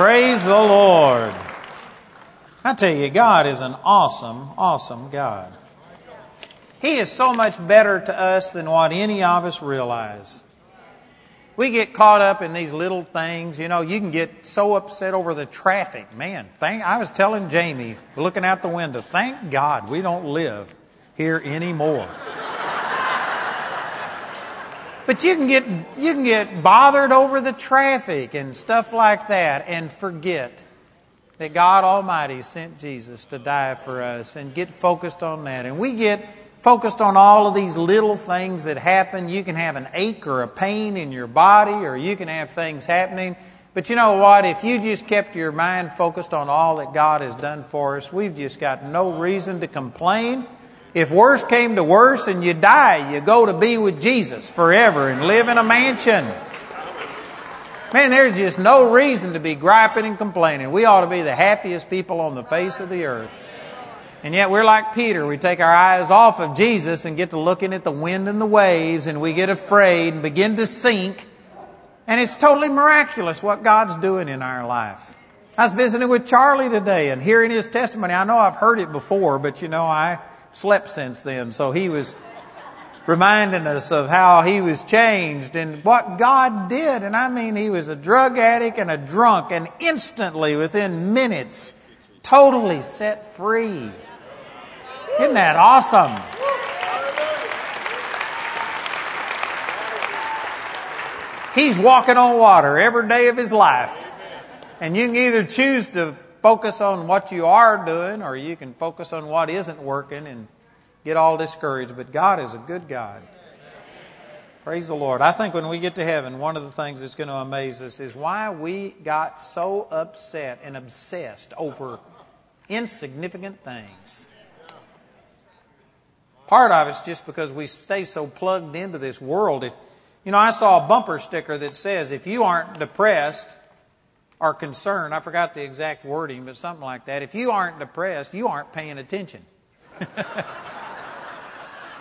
Praise the Lord. I tell you, God is an awesome, awesome God. He is so much better to us than what any of us realize. We get caught up in these little things. You know, you can get so upset over the traffic. Man, thank, I was telling Jamie, looking out the window, thank God we don't live here anymore. But you can get you can get bothered over the traffic and stuff like that and forget that God Almighty sent Jesus to die for us and get focused on that. And we get focused on all of these little things that happen. You can have an ache or a pain in your body or you can have things happening. But you know what? If you just kept your mind focused on all that God has done for us, we've just got no reason to complain if worse came to worse and you die, you go to be with Jesus forever and live in a mansion. Man, there's just no reason to be griping and complaining. We ought to be the happiest people on the face of the earth. And yet we're like Peter. We take our eyes off of Jesus and get to looking at the wind and the waves and we get afraid and begin to sink. And it's totally miraculous what God's doing in our life. I was visiting with Charlie today and hearing his testimony. I know I've heard it before, but you know, I, slept since then. So he was reminding us of how he was changed and what God did. And I mean, he was a drug addict and a drunk, and instantly, within minutes, totally set free. Isn't that awesome? He's walking on water every day of his life. And you can either choose to focus on what you are doing or you can focus on what isn't working and get all discouraged. But God is a good God. Praise the Lord. I think when we get to heaven, one of the things that's going to amaze us is why we got so upset and obsessed over insignificant things. Part of it's just because we stay so plugged into this world. If you know, I saw a bumper sticker that says, if you aren't depressed, are concerned, I forgot the exact wording, but something like that. If you aren't depressed, you aren't paying attention.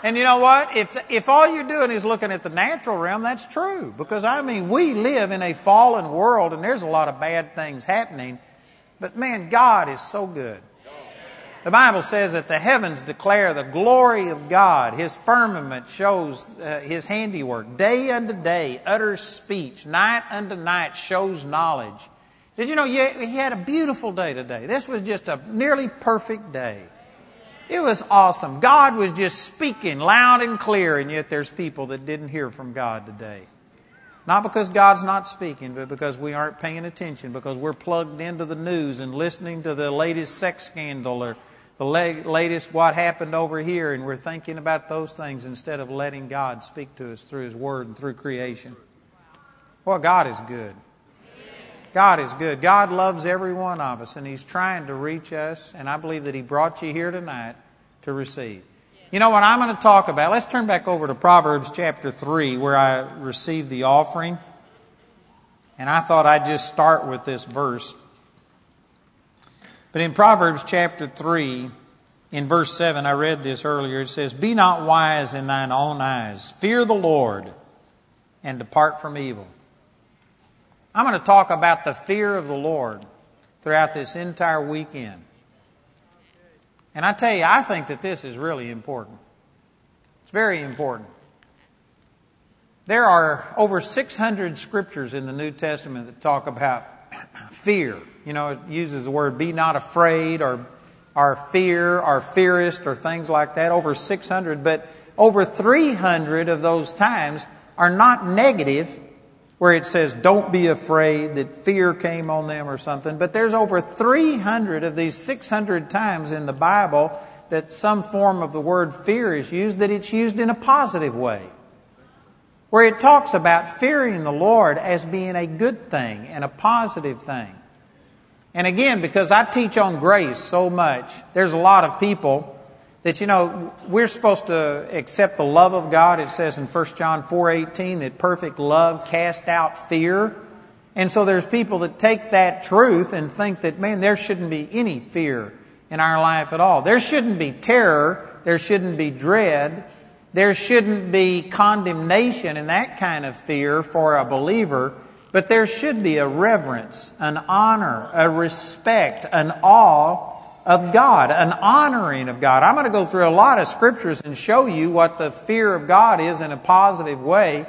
and you know what? If, if all you're doing is looking at the natural realm, that's true. Because, I mean, we live in a fallen world and there's a lot of bad things happening. But man, God is so good. The Bible says that the heavens declare the glory of God. His firmament shows uh, His handiwork. Day unto day utters speech. Night unto night shows knowledge. Did you know he had a beautiful day today? This was just a nearly perfect day. It was awesome. God was just speaking loud and clear, and yet there's people that didn't hear from God today. Not because God's not speaking, but because we aren't paying attention, because we're plugged into the news and listening to the latest sex scandal or the latest what happened over here, and we're thinking about those things instead of letting God speak to us through His Word and through creation. Well, God is good. God is good. God loves every one of us, and He's trying to reach us, and I believe that He brought you here tonight to receive. You know what I'm going to talk about? Let's turn back over to Proverbs chapter 3, where I received the offering. And I thought I'd just start with this verse. But in Proverbs chapter 3, in verse 7, I read this earlier. It says, Be not wise in thine own eyes, fear the Lord, and depart from evil. I'm going to talk about the fear of the Lord throughout this entire weekend. And I tell you, I think that this is really important. It's very important. There are over 600 scriptures in the New Testament that talk about fear. You know, it uses the word be not afraid or, or fear or fearest or things like that. Over 600. But over 300 of those times are not negative where it says, don't be afraid, that fear came on them or something. But there's over 300 of these 600 times in the Bible that some form of the word fear is used, that it's used in a positive way. Where it talks about fearing the Lord as being a good thing and a positive thing. And again, because I teach on grace so much, there's a lot of people that you know we're supposed to accept the love of God. It says in 1 John 4:18 that perfect love casts out fear. And so there's people that take that truth and think that man there shouldn't be any fear in our life at all. There shouldn't be terror, there shouldn't be dread, there shouldn't be condemnation and that kind of fear for a believer But there should be a reverence, an honor, a respect, an awe of God, an honoring of God. I'm going to go through a lot of scriptures and show you what the fear of God is in a positive way.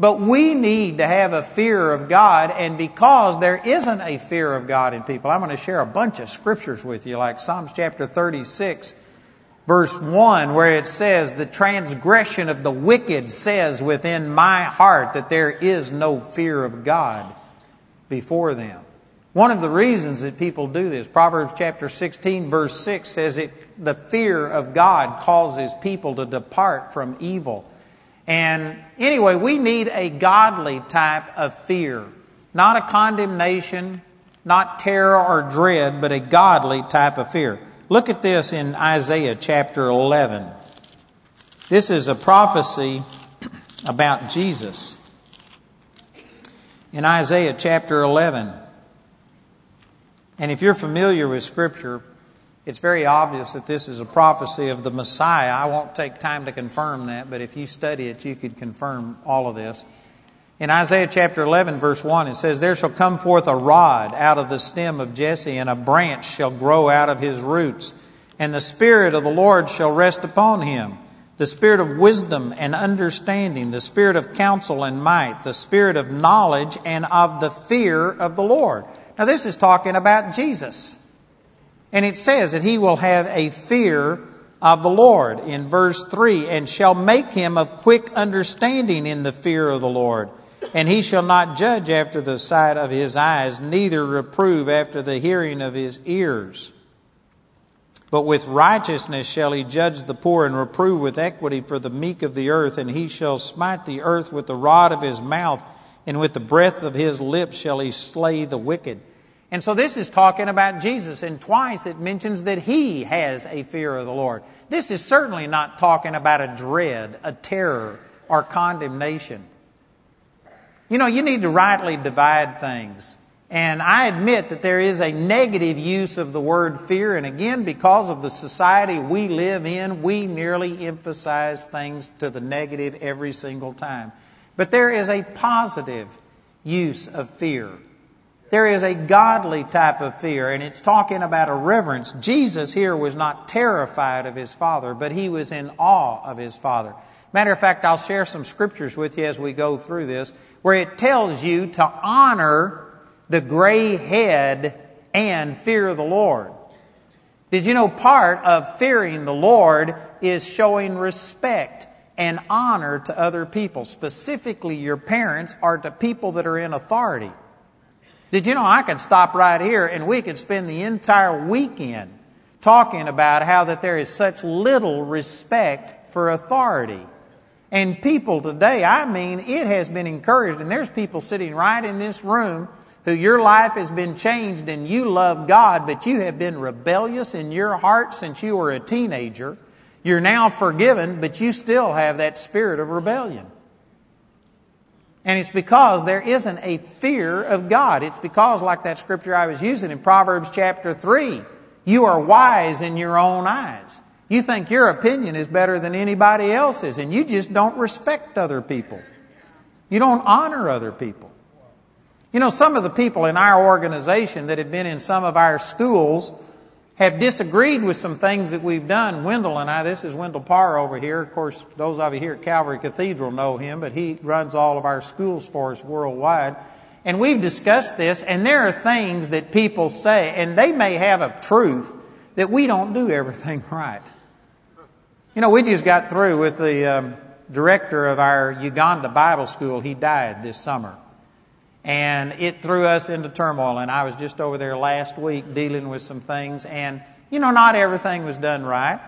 But we need to have a fear of God, and because there isn't a fear of God in people, I'm going to share a bunch of scriptures with you, like Psalms chapter 36, verse 1, where it says, The transgression of the wicked says within my heart that there is no fear of God before them. One of the reasons that people do this, Proverbs chapter 16, verse 6 says it, the fear of God causes people to depart from evil. And anyway, we need a godly type of fear, not a condemnation, not terror or dread, but a godly type of fear. Look at this in Isaiah chapter 11. This is a prophecy about Jesus. In Isaiah chapter 11, and if you're familiar with Scripture, it's very obvious that this is a prophecy of the Messiah. I won't take time to confirm that, but if you study it, you could confirm all of this. In Isaiah chapter 11, verse 1, it says, There shall come forth a rod out of the stem of Jesse, and a branch shall grow out of his roots. And the Spirit of the Lord shall rest upon him the Spirit of wisdom and understanding, the Spirit of counsel and might, the Spirit of knowledge and of the fear of the Lord. Now, this is talking about Jesus. And it says that he will have a fear of the Lord in verse 3 and shall make him of quick understanding in the fear of the Lord. And he shall not judge after the sight of his eyes, neither reprove after the hearing of his ears. But with righteousness shall he judge the poor and reprove with equity for the meek of the earth. And he shall smite the earth with the rod of his mouth, and with the breath of his lips shall he slay the wicked. And so this is talking about Jesus, and twice it mentions that he has a fear of the Lord. This is certainly not talking about a dread, a terror, or condemnation. You know, you need to rightly divide things. And I admit that there is a negative use of the word fear, and again, because of the society we live in, we nearly emphasize things to the negative every single time. But there is a positive use of fear. There is a godly type of fear, and it's talking about a reverence. Jesus here was not terrified of his Father, but he was in awe of his Father. Matter of fact, I'll share some scriptures with you as we go through this, where it tells you to honor the gray head and fear the Lord. Did you know part of fearing the Lord is showing respect and honor to other people, specifically your parents or to people that are in authority? Did you know I could stop right here and we could spend the entire weekend talking about how that there is such little respect for authority. And people today, I mean, it has been encouraged, and there's people sitting right in this room who your life has been changed and you love God, but you have been rebellious in your heart since you were a teenager. You're now forgiven, but you still have that spirit of rebellion. And it's because there isn't a fear of God. It's because, like that scripture I was using in Proverbs chapter 3, you are wise in your own eyes. You think your opinion is better than anybody else's, and you just don't respect other people. You don't honor other people. You know, some of the people in our organization that have been in some of our schools have disagreed with some things that we've done. Wendell and I, this is Wendell Parr over here. Of course, those of you here at Calvary Cathedral know him, but he runs all of our schools for us worldwide. And we've discussed this, and there are things that people say, and they may have a truth that we don't do everything right. You know, we just got through with the um, director of our Uganda Bible School. He died this summer and it threw us into turmoil. And I was just over there last week dealing with some things, and you know, not everything was done right.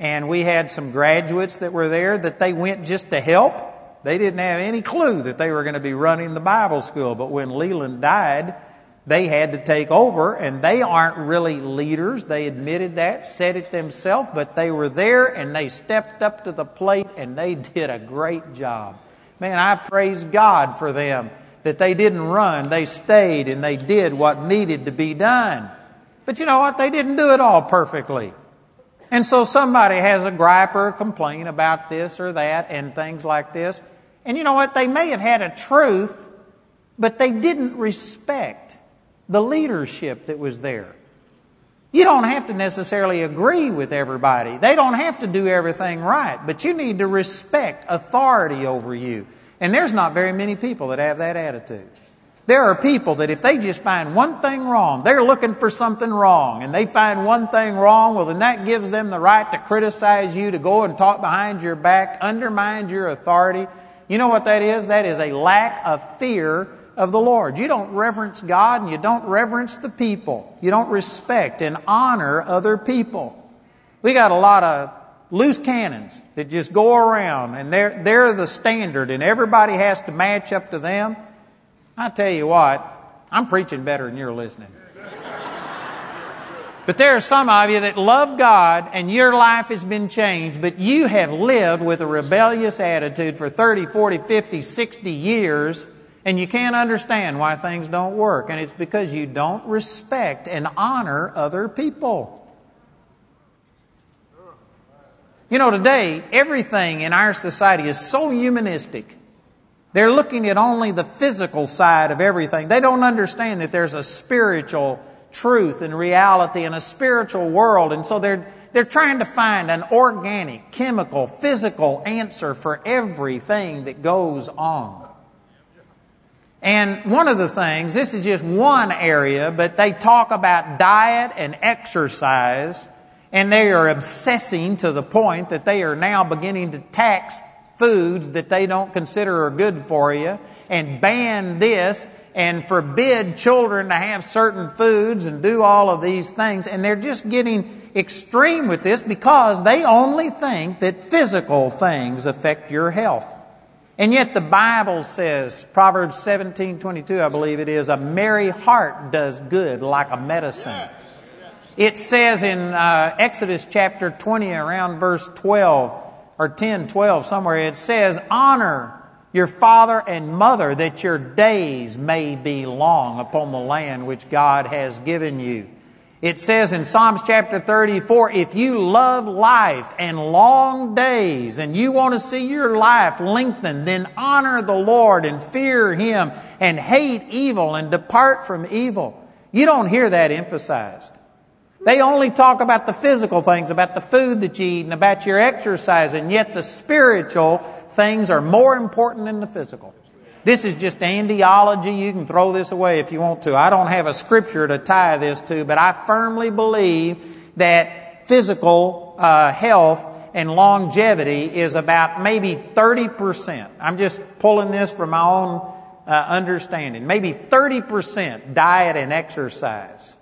And we had some graduates that were there that they went just to help. They didn't have any clue that they were going to be running the Bible school. But when Leland died, they had to take over, and they aren't really leaders. They admitted that, said it themselves, but they were there and they stepped up to the plate and they did a great job. Man, I praise God for them that they didn't run. They stayed and they did what needed to be done. But you know what? They didn't do it all perfectly. And so somebody has a gripe or a complaint about this or that and things like this. And you know what? They may have had a truth, but they didn't respect the leadership that was there. You don't have to necessarily agree with everybody. They don't have to do everything right, but you need to respect authority over you. And there's not very many people that have that attitude. There are people that if they just find one thing wrong, they're looking for something wrong, and they find one thing wrong, well, then that gives them the right to criticize you, to go and talk behind your back, undermine your authority. You know what that is? That is a lack of fear of the Lord. You don't reverence God and you don't reverence the people. You don't respect and honor other people. We got a lot of loose cannons that just go around and they're, they're the standard and everybody has to match up to them. I tell you what, I'm preaching better than you're listening. But there are some of you that love God and your life has been changed, but you have lived with a rebellious attitude for 30, 40, 50, 60 years and you can't understand why things don't work. And it's because you don't respect and honor other people. You know, today, everything in our society is so humanistic. They're looking at only the physical side of everything. They don't understand that there's a spiritual truth and reality and a spiritual world. And so they're, they're trying to find an organic, chemical, physical answer for everything that goes on. And one of the things, this is just one area, but they talk about diet and exercise, and they are obsessing to the point that they are now beginning to tax foods that they don't consider are good for you, and ban this, and forbid children to have certain foods and do all of these things. And they're just getting extreme with this because they only think that physical things affect your health. And yet the Bible says, Proverbs 17 22, I believe it is, a merry heart does good like a medicine. It says in uh, Exodus chapter 20, around verse 12, or 10, 12, somewhere, it says, Honor your father and mother that your days may be long upon the land which God has given you. It says in Psalms chapter 34, if you love life and long days and you want to see your life lengthened, then honor the Lord and fear Him and hate evil and depart from evil. You don't hear that emphasized. They only talk about the physical things, about the food that you eat and about your exercise, and yet the spiritual things are more important than the physical. This is just andiology. You can throw this away if you want to. I don't have a scripture to tie this to, but I firmly believe that physical uh, health and longevity is about maybe 30%. I'm just pulling this from my own uh, understanding. Maybe 30% diet and exercise.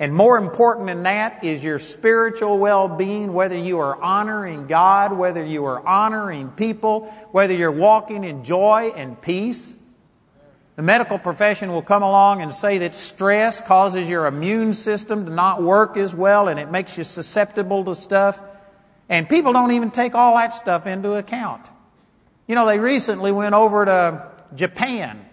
And more important than that is your spiritual well being, whether you are honoring God, whether you are honoring people, whether you're walking in joy and peace. The medical profession will come along and say that stress causes your immune system to not work as well and it makes you susceptible to stuff. And people don't even take all that stuff into account. You know, they recently went over to Japan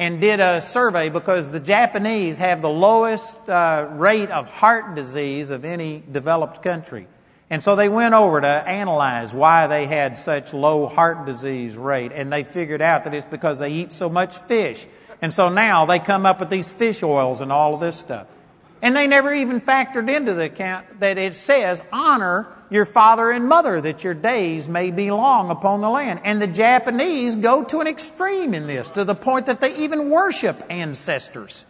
and did a survey because the Japanese have the lowest uh, rate of heart disease of any developed country. And so they went over to analyze why they had such low heart disease rate, and they figured out that it's because they eat so much fish. And so now they come up with these fish oils and all of this stuff. And they never even factored into the account that it says, honor your father and mother that your days may be long upon the land. And the Japanese go to an extreme in this, to the point that they even worship ancestors.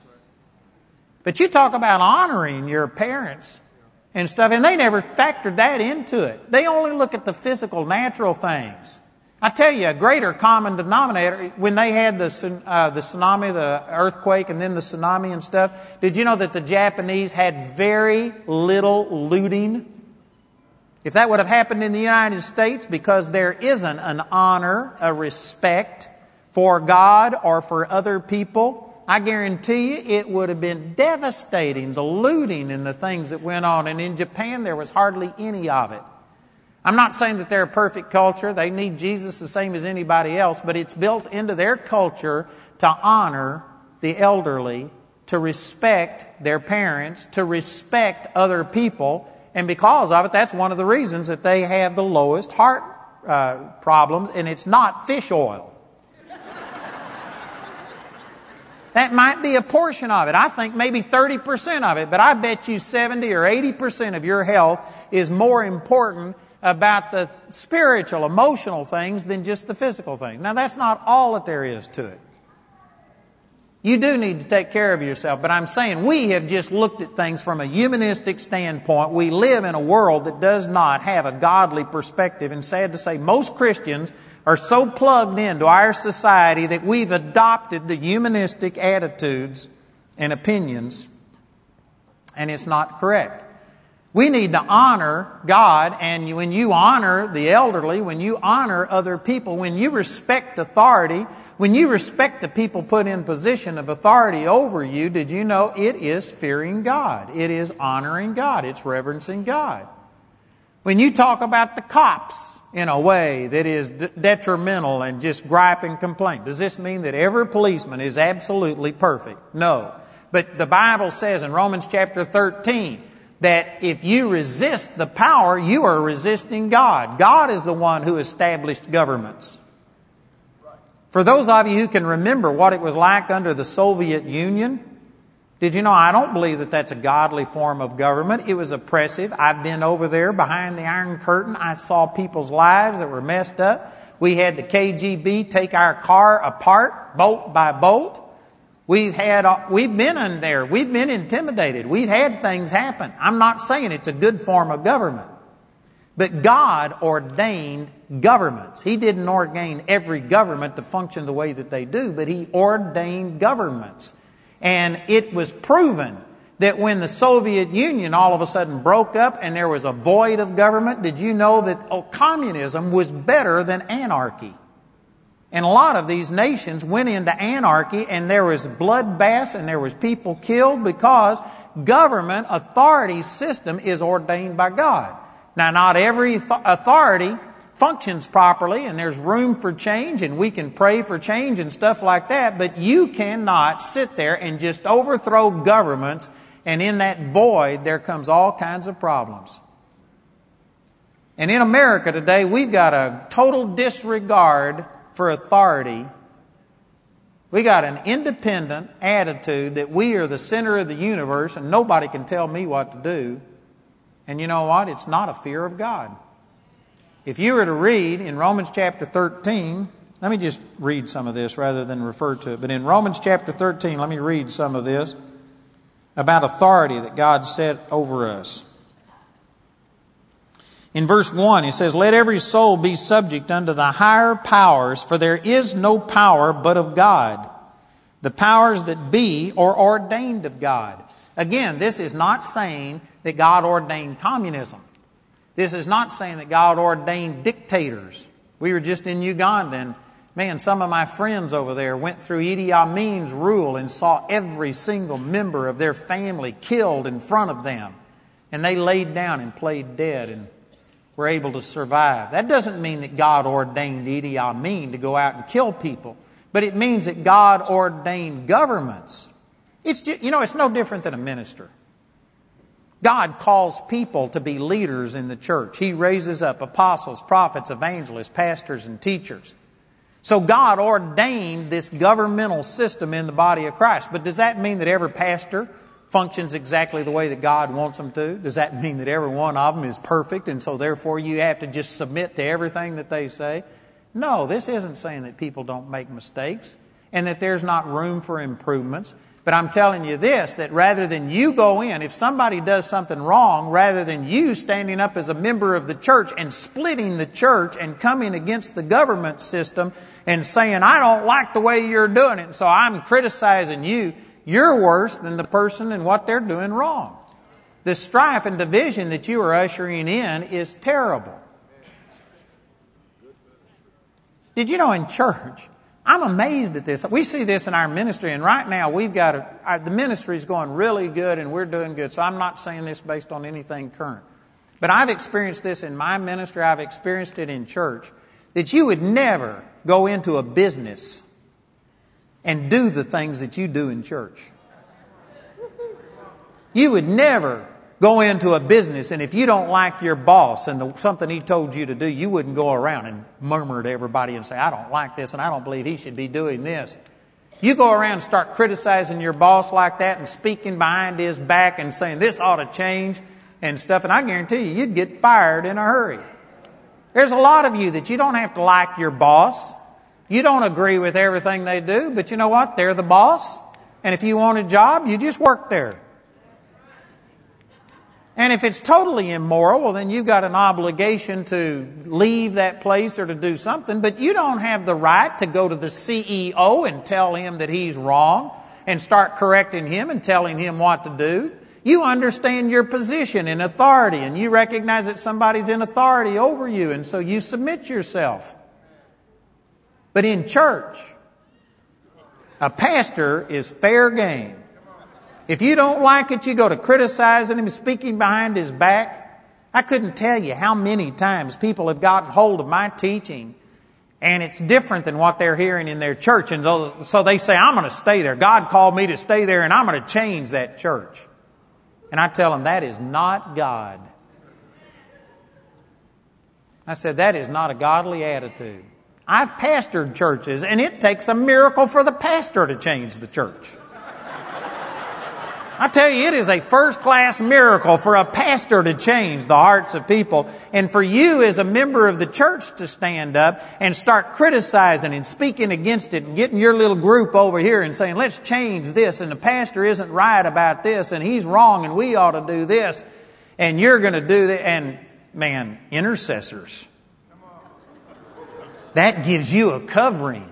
But you talk about honoring your parents and stuff, and they never factored that into it. They only look at the physical, natural things. I tell you, a greater common denominator, when they had the, uh, the tsunami, the earthquake, and then the tsunami and stuff, did you know that the Japanese had very little looting? If that would have happened in the United States, because there isn't an honor, a respect for God or for other people, I guarantee you it would have been devastating, the looting and the things that went on. And in Japan, there was hardly any of it. I'm not saying that they're a perfect culture. They need Jesus the same as anybody else, but it's built into their culture to honor the elderly, to respect their parents, to respect other people. And because of it, that's one of the reasons that they have the lowest heart uh, problems, and it's not fish oil. That might be a portion of it. I think maybe 30% of it, but I bet you 70 or 80% of your health is more important about the spiritual, emotional things than just the physical things. Now, that's not all that there is to it. You do need to take care of yourself, but I'm saying we have just looked at things from a humanistic standpoint. We live in a world that does not have a godly perspective, and sad to say, most Christians are so plugged into our society that we've adopted the humanistic attitudes and opinions, and it's not correct. We need to honor God, and when you honor the elderly, when you honor other people, when you respect authority, when you respect the people put in position of authority over you, did you know it is fearing God? It is honoring God. It's reverencing God. When you talk about the cops in a way that is detrimental and just gripe and complain, does this mean that every policeman is absolutely perfect? No. But the Bible says in Romans chapter 13, that if you resist the power, you are resisting God. God is the one who established governments. For those of you who can remember what it was like under the Soviet Union, did you know I don't believe that that's a godly form of government? It was oppressive. I've been over there behind the Iron Curtain. I saw people's lives that were messed up. We had the KGB take our car apart, bolt by bolt. We've had, we've been in there. We've been intimidated. We've had things happen. I'm not saying it's a good form of government. But God ordained governments. He didn't ordain every government to function the way that they do, but He ordained governments. And it was proven that when the Soviet Union all of a sudden broke up and there was a void of government, did you know that oh, communism was better than anarchy? And a lot of these nations went into anarchy and there was bloodbaths and there was people killed because government authority system is ordained by God. Now, not every authority functions properly and there's room for change and we can pray for change and stuff like that, but you cannot sit there and just overthrow governments and in that void there comes all kinds of problems. And in America today, we've got a total disregard for authority. We got an independent attitude that we are the center of the universe and nobody can tell me what to do. And you know what? It's not a fear of God. If you were to read in Romans chapter 13, let me just read some of this rather than refer to it. But in Romans chapter 13, let me read some of this about authority that God set over us. In verse 1, he says, Let every soul be subject unto the higher powers, for there is no power but of God. The powers that be are ordained of God. Again, this is not saying that God ordained communism. This is not saying that God ordained dictators. We were just in Uganda and man, some of my friends over there went through Idi Amin's rule and saw every single member of their family killed in front of them. And they laid down and played dead and were able to survive. That doesn't mean that God ordained Idi Amin to go out and kill people, but it means that God ordained governments. It's just, you know, it's no different than a minister. God calls people to be leaders in the church. He raises up apostles, prophets, evangelists, pastors, and teachers. So God ordained this governmental system in the body of Christ. But does that mean that every pastor functions exactly the way that God wants them to? Does that mean that every one of them is perfect and so therefore you have to just submit to everything that they say? No, this isn't saying that people don't make mistakes and that there's not room for improvements. But I'm telling you this that rather than you go in, if somebody does something wrong, rather than you standing up as a member of the church and splitting the church and coming against the government system and saying, I don't like the way you're doing it, so I'm criticizing you, you're worse than the person and what they're doing wrong. The strife and division that you are ushering in is terrible. Did you know in church, I'm amazed at this. We see this in our ministry, and right now we've got a, our, the ministry is going really good, and we're doing good. So I'm not saying this based on anything current, but I've experienced this in my ministry. I've experienced it in church that you would never go into a business and do the things that you do in church. You would never go into a business and if you don't like your boss and the, something he told you to do, you wouldn't go around and murmur to everybody and say, I don't like this and I don't believe he should be doing this. You go around and start criticizing your boss like that and speaking behind his back and saying this ought to change and stuff, and I guarantee you, you'd get fired in a hurry. There's a lot of you that you don't have to like your boss. You don't agree with everything they do, but you know what? They're the boss. And if you want a job, you just work there. And if it's totally immoral, well, then you've got an obligation to leave that place or to do something, but you don't have the right to go to the CEO and tell him that he's wrong and start correcting him and telling him what to do. You understand your position in authority and you recognize that somebody's in authority over you, and so you submit yourself. But in church, a pastor is fair game. If you don't like it, you go to criticizing him, speaking behind his back. I couldn't tell you how many times people have gotten hold of my teaching and it's different than what they're hearing in their church. And so they say, I'm going to stay there. God called me to stay there and I'm going to change that church. And I tell them, that is not God. I said, that is not a godly attitude. I've pastored churches, and it takes a miracle for the pastor to change the church. I tell you, it is a first class miracle for a pastor to change the hearts of people and for you as a member of the church to stand up and start criticizing and speaking against it and getting your little group over here and saying, let's change this and the pastor isn't right about this and he's wrong and we ought to do this and you're going to do that. And man, intercessors. That gives you a covering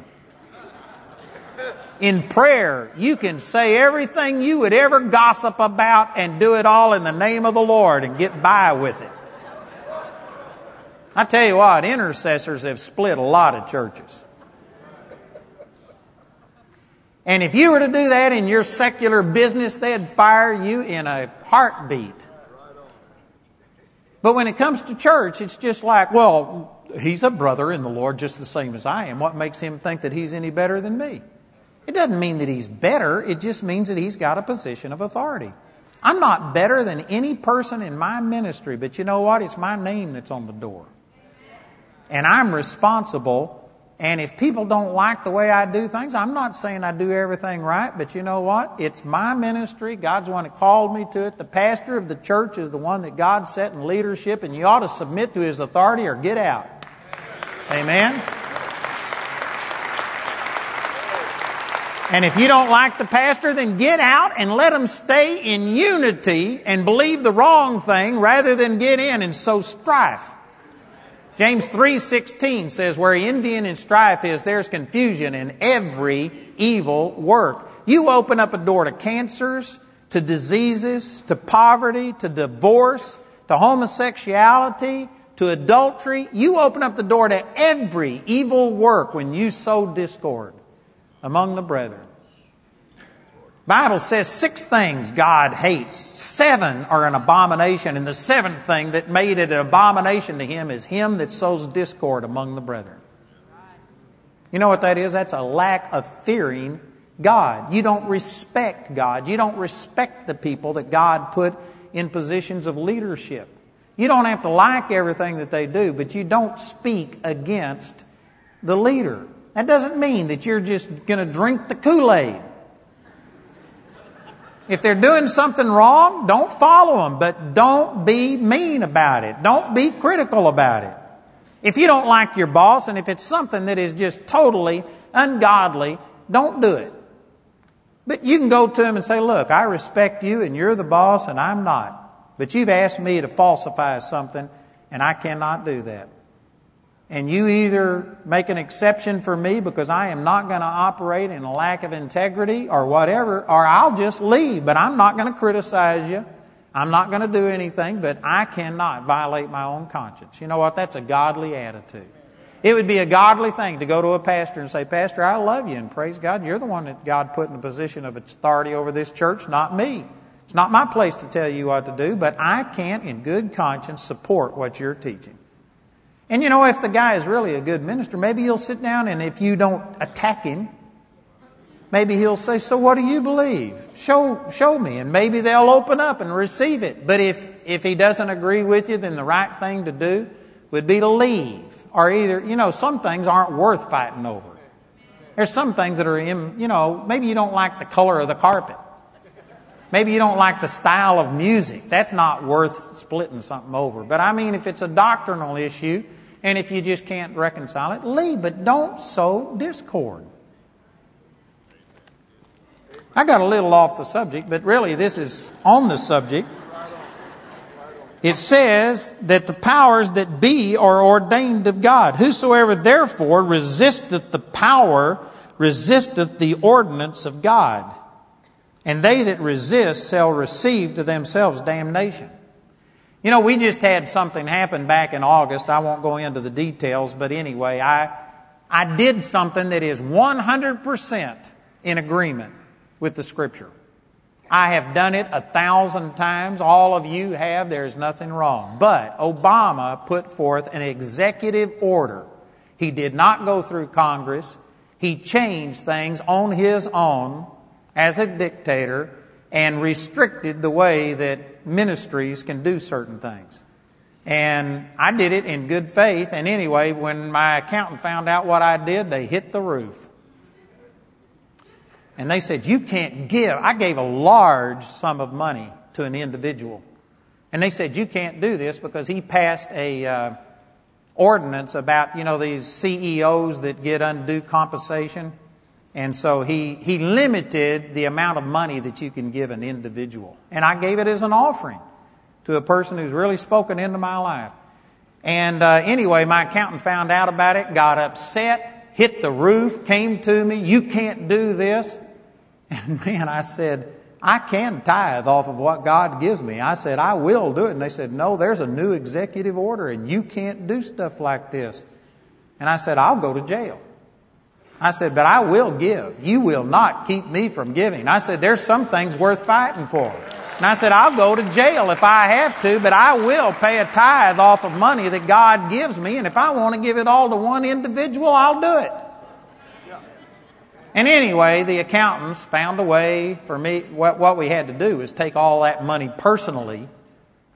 in prayer, you can say everything you would ever gossip about and do it all in the name of the Lord and get by with it. I tell you what, intercessors have split a lot of churches. And if you were to do that in your secular business, they'd fire you in a heartbeat. But when it comes to church, it's just like, well, he's a brother in the Lord just the same as I am. What makes him think that he's any better than me? It doesn't mean that he's better, it just means that he's got a position of authority. I'm not better than any person in my ministry, but you know what? It's my name that's on the door. And I'm responsible. And if people don't like the way I do things, I'm not saying I do everything right, but you know what? It's my ministry. God's the one that called me to it. The pastor of the church is the one that God set in leadership, and you ought to submit to his authority or get out. Amen? And if you don't like the pastor, then get out and let them stay in unity and believe the wrong thing rather than get in and sow strife. James 3:16 says where envy and strife is there's confusion in every evil work. You open up a door to cancers, to diseases, to poverty, to divorce, to homosexuality, to adultery. You open up the door to every evil work when you sow discord among the brethren. Bible says six things God hates. Seven are an abomination, and the seventh thing that made it an abomination to him is him that sows discord among the brethren. You know what that is? That's a lack of fearing God. You don't respect God. You don't respect the people that God put in positions of leadership. You don't have to like everything that they do, but you don't speak against the leader. That doesn't mean that you're just going to drink the Kool Aid. If they're doing something wrong, don't follow them, but don't be mean about it. Don't be critical about it. If you don't like your boss and if it's something that is just totally ungodly, don't do it. But you can go to him and say, Look, I respect you and you're the boss and I'm not. But you've asked me to falsify something and I cannot do that and you either make an exception for me because I am not going to operate in a lack of integrity or whatever, or I'll just leave, but I'm not going to criticize you. I'm not going to do anything, but I cannot violate my own conscience. You know what? That's a godly attitude. It would be a godly thing to go to a pastor and say, Pastor, I love you and praise God. You're the one that God put in a position of authority over this church, not me. It's not my place to tell you what to do, but I can't, in good conscience, support what you're teaching. And you know, if the guy is really a good minister, maybe he'll sit down and if you don't attack him, maybe he'll say, So what do you believe? Show, show me. And maybe they'll open up and receive it. But if, if he doesn't agree with you, then the right thing to do would be to leave. Or either, you know, some things aren't worth fighting over. There's some things that are in, you know, maybe you don't like the color of the carpet. Maybe you don't like the style of music. That's not worth splitting something over. But I mean, if it's a doctrinal issue and if you just can't reconcile it, leave, but don't sow discord. I got a little off the subject, but really this is on the subject. It says that the powers that be are ordained of God. Whosoever therefore resisteth the power resisteth the ordinance of God. And they that resist shall receive to themselves damnation. You know, we just had something happen back in August. I won't go into the details, but anyway, I, I did something that is 100% in agreement with the Scripture. I have done it a thousand times. All of you have. There's nothing wrong. But Obama put forth an executive order. He did not go through Congress. He changed things on his own as a dictator and restricted the way that ministries can do certain things. And I did it in good faith. And anyway, when my accountant found out what I did, they hit the roof. And they said, You can't give. I gave a large sum of money to an individual. And they said, You can't do this because he passed a uh, ordinance about, you know, these CEOs that get undue compensation. And so he, he limited the amount of money that you can give an individual. And I gave it as an offering to a person who's really spoken into my life. And uh, anyway, my accountant found out about it, got upset, hit the roof, came to me, you can't do this. And man, I said, I can tithe off of what God gives me. I said, I will do it. And they said, No, there's a new executive order and you can't do stuff like this. And I said, I'll go to jail. I said, But I will give. You will not keep me from giving. I said, There's some things worth fighting for. And I said, I'll go to jail if I have to, but I will pay a tithe off of money that God gives me. And if I want to give it all to one individual, I'll do it. And anyway, the accountants found a way for me. What, what we had to do is take all that money personally,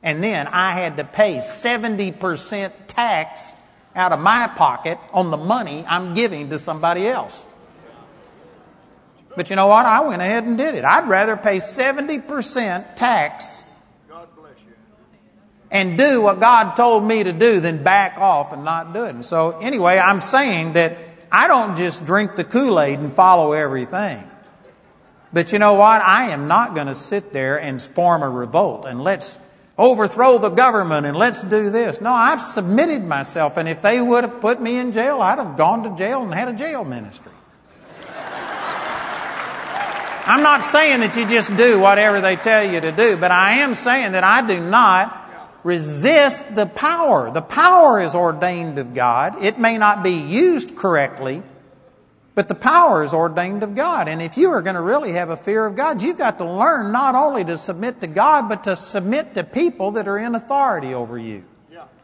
and then I had to pay 70% tax out of my pocket on the money I'm giving to somebody else. But you know what? I went ahead and did it. I'd rather pay 70% tax and do what God told me to do than back off and not do it. And so, anyway, I'm saying that I don't just drink the Kool Aid and follow everything. But you know what? I am not going to sit there and form a revolt and let's overthrow the government and let's do this. No, I've submitted myself, and if they would have put me in jail, I'd have gone to jail and had a jail ministry. I'm not saying that you just do whatever they tell you to do, but I am saying that I do not resist the power. The power is ordained of God. It may not be used correctly, but the power is ordained of God. And if you are going to really have a fear of God, you've got to learn not only to submit to God, but to submit to people that are in authority over you,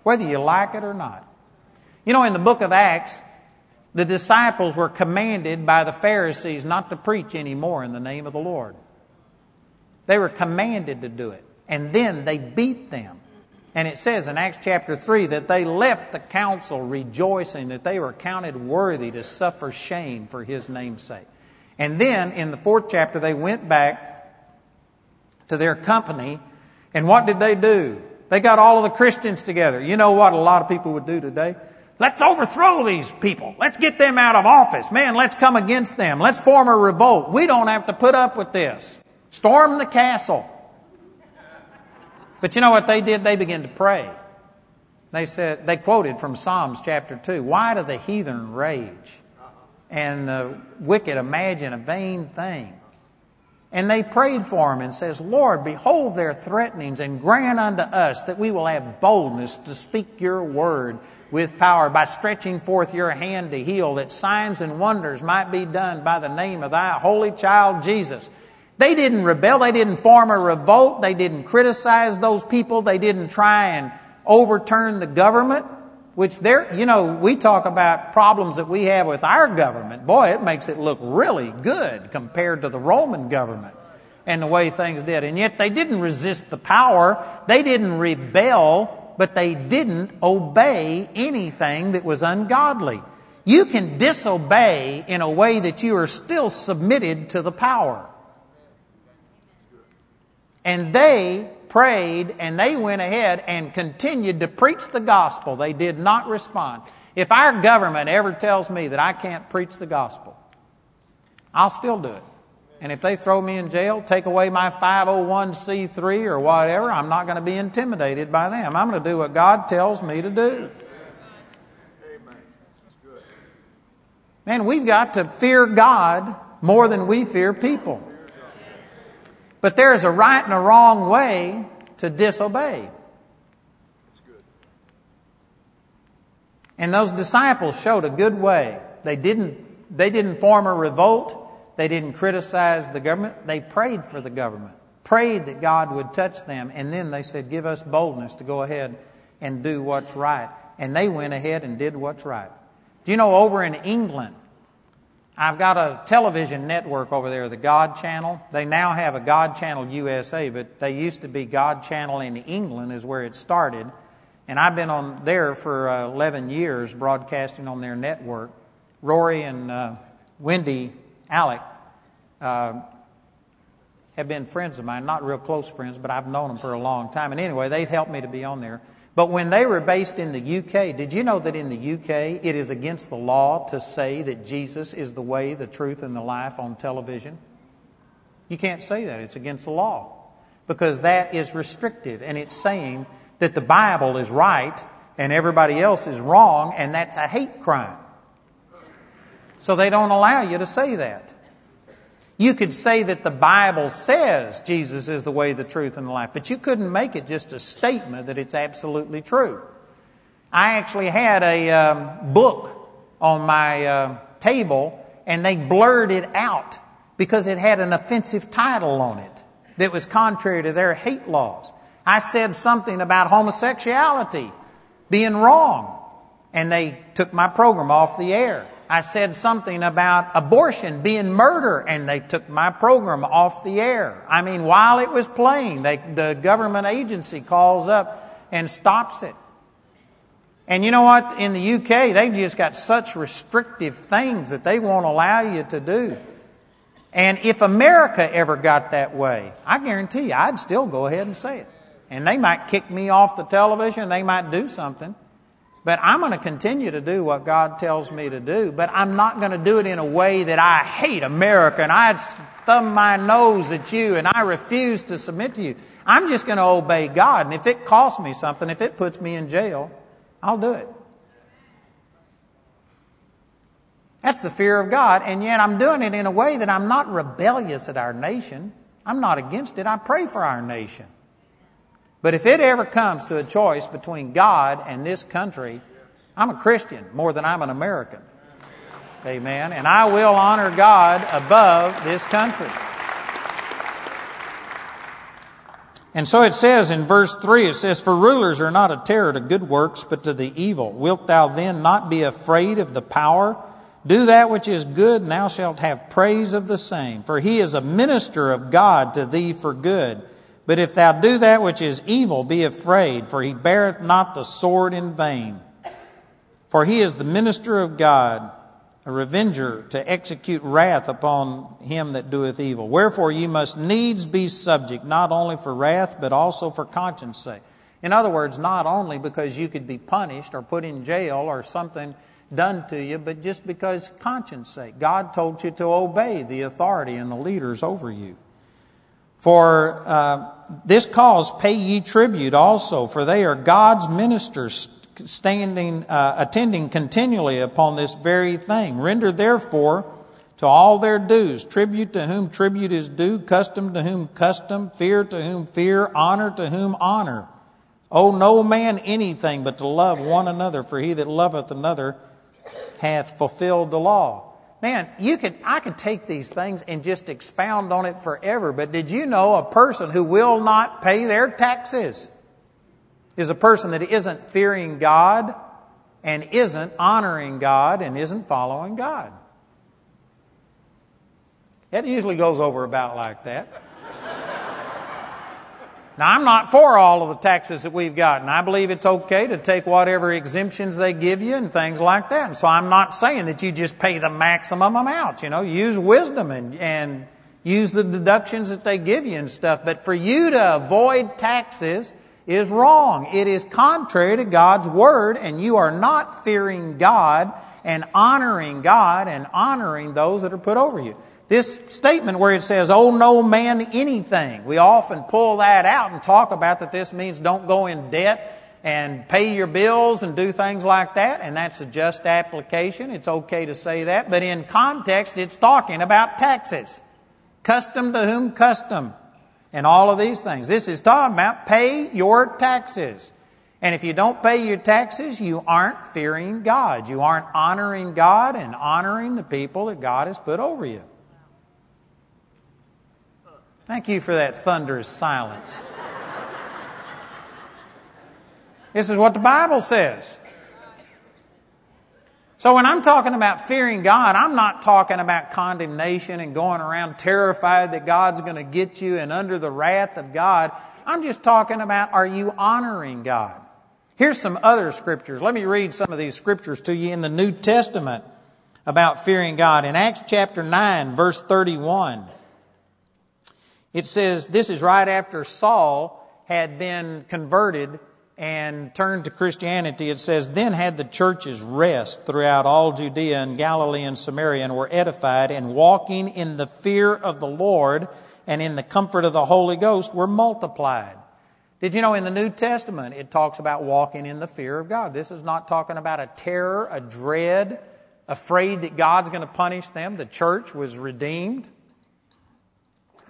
whether you like it or not. You know, in the book of Acts, the disciples were commanded by the Pharisees not to preach anymore in the name of the Lord. They were commanded to do it. And then they beat them. And it says in Acts chapter 3 that they left the council rejoicing that they were counted worthy to suffer shame for his name's sake. And then in the fourth chapter, they went back to their company. And what did they do? They got all of the Christians together. You know what a lot of people would do today? Let's overthrow these people. Let's get them out of office. Man, let's come against them. Let's form a revolt. We don't have to put up with this. Storm the castle. But you know what they did? They began to pray. They said, they quoted from Psalms chapter 2 Why do the heathen rage and the wicked imagine a vain thing? And they prayed for him and says, Lord, behold their threatenings and grant unto us that we will have boldness to speak your word with power by stretching forth your hand to heal, that signs and wonders might be done by the name of thy holy child Jesus. They didn't rebel. They didn't form a revolt. They didn't criticize those people. They didn't try and overturn the government, which there, you know, we talk about problems that we have with our government. Boy, it makes it look really good compared to the Roman government and the way things did. And yet they didn't resist the power. They didn't rebel, but they didn't obey anything that was ungodly. You can disobey in a way that you are still submitted to the power. And they prayed and they went ahead and continued to preach the gospel. They did not respond. If our government ever tells me that I can't preach the gospel, I'll still do it. And if they throw me in jail, take away my 501c3 or whatever, I'm not going to be intimidated by them. I'm going to do what God tells me to do. Amen. Man, we've got to fear God more than we fear people. But there is a right and a wrong way to disobey. And those disciples showed a good way. They didn't, they didn't form a revolt. They didn't criticize the government. They prayed for the government, prayed that God would touch them. And then they said, Give us boldness to go ahead and do what's right. And they went ahead and did what's right. Do you know over in England, I've got a television network over there, the God Channel. They now have a God Channel USA, but they used to be God Channel in England, is where it started. And I've been on there for uh, 11 years, broadcasting on their network. Rory and uh, Wendy Alec uh, have been friends of mine, not real close friends, but I've known them for a long time. And anyway, they've helped me to be on there. But when they were based in the UK, did you know that in the UK it is against the law to say that Jesus is the way, the truth, and the life on television? You can't say that. It's against the law. Because that is restrictive and it's saying that the Bible is right and everybody else is wrong, and that's a hate crime. So they don't allow you to say that. You could say that the Bible says Jesus is the way, the truth, and the life, but you couldn't make it just a statement that it's absolutely true. I actually had a um, book on my uh, table, and they blurred it out because it had an offensive title on it that was contrary to their hate laws. I said something about homosexuality being wrong, and they took my program off the air. I said something about abortion being murder, and they took my program off the air. I mean, while it was playing, they, the government agency calls up and stops it. And you know what? In the UK, they've just got such restrictive things that they won't allow you to do. And if America ever got that way, I guarantee you, I'd still go ahead and say it. And they might kick me off the television, they might do something. But I'm going to continue to do what God tells me to do, but I'm not going to do it in a way that I hate America and I thumb my nose at you and I refuse to submit to you. I'm just going to obey God. And if it costs me something, if it puts me in jail, I'll do it. That's the fear of God. And yet I'm doing it in a way that I'm not rebellious at our nation. I'm not against it. I pray for our nation. But if it ever comes to a choice between God and this country, I'm a Christian more than I'm an American. Amen. And I will honor God above this country. And so it says in verse 3, it says, For rulers are not a terror to good works, but to the evil. Wilt thou then not be afraid of the power? Do that which is good, and thou shalt have praise of the same. For he is a minister of God to thee for good. But if thou do that which is evil, be afraid, for he beareth not the sword in vain. For he is the minister of God, a revenger to execute wrath upon him that doeth evil. Wherefore ye must needs be subject, not only for wrath, but also for conscience sake. In other words, not only because you could be punished or put in jail or something done to you, but just because conscience sake. God told you to obey the authority and the leaders over you. For uh, this cause pay ye tribute also, for they are God's ministers standing, uh, attending continually upon this very thing. Render therefore to all their dues, tribute to whom tribute is due, custom to whom custom, fear to whom fear, honor to whom honor. Owe no man anything but to love one another, for he that loveth another hath fulfilled the law. Man, you could, I could take these things and just expound on it forever, but did you know a person who will not pay their taxes is a person that isn't fearing God and isn't honoring God and isn't following God? It usually goes over about like that. Now, I'm not for all of the taxes that we've got, and I believe it's okay to take whatever exemptions they give you and things like that. And so I'm not saying that you just pay the maximum amount. You know, use wisdom and, and use the deductions that they give you and stuff. But for you to avoid taxes is wrong. It is contrary to God's Word, and you are not fearing God and honoring God and honoring those that are put over you. This statement where it says, Oh, no man anything, we often pull that out and talk about that this means don't go in debt and pay your bills and do things like that, and that's a just application. It's okay to say that, but in context, it's talking about taxes. Custom to whom custom, and all of these things. This is talking about pay your taxes. And if you don't pay your taxes, you aren't fearing God. You aren't honoring God and honoring the people that God has put over you. Thank you for that thunderous silence. this is what the Bible says. So when I'm talking about fearing God, I'm not talking about condemnation and going around terrified that God's going to get you and under the wrath of God. I'm just talking about are you honoring God? Here's some other scriptures. Let me read some of these scriptures to you in the New Testament about fearing God. In Acts chapter 9, verse 31. It says, this is right after Saul had been converted and turned to Christianity. It says, then had the churches rest throughout all Judea and Galilee and Samaria and were edified and walking in the fear of the Lord and in the comfort of the Holy Ghost were multiplied. Did you know in the New Testament it talks about walking in the fear of God? This is not talking about a terror, a dread, afraid that God's going to punish them. The church was redeemed.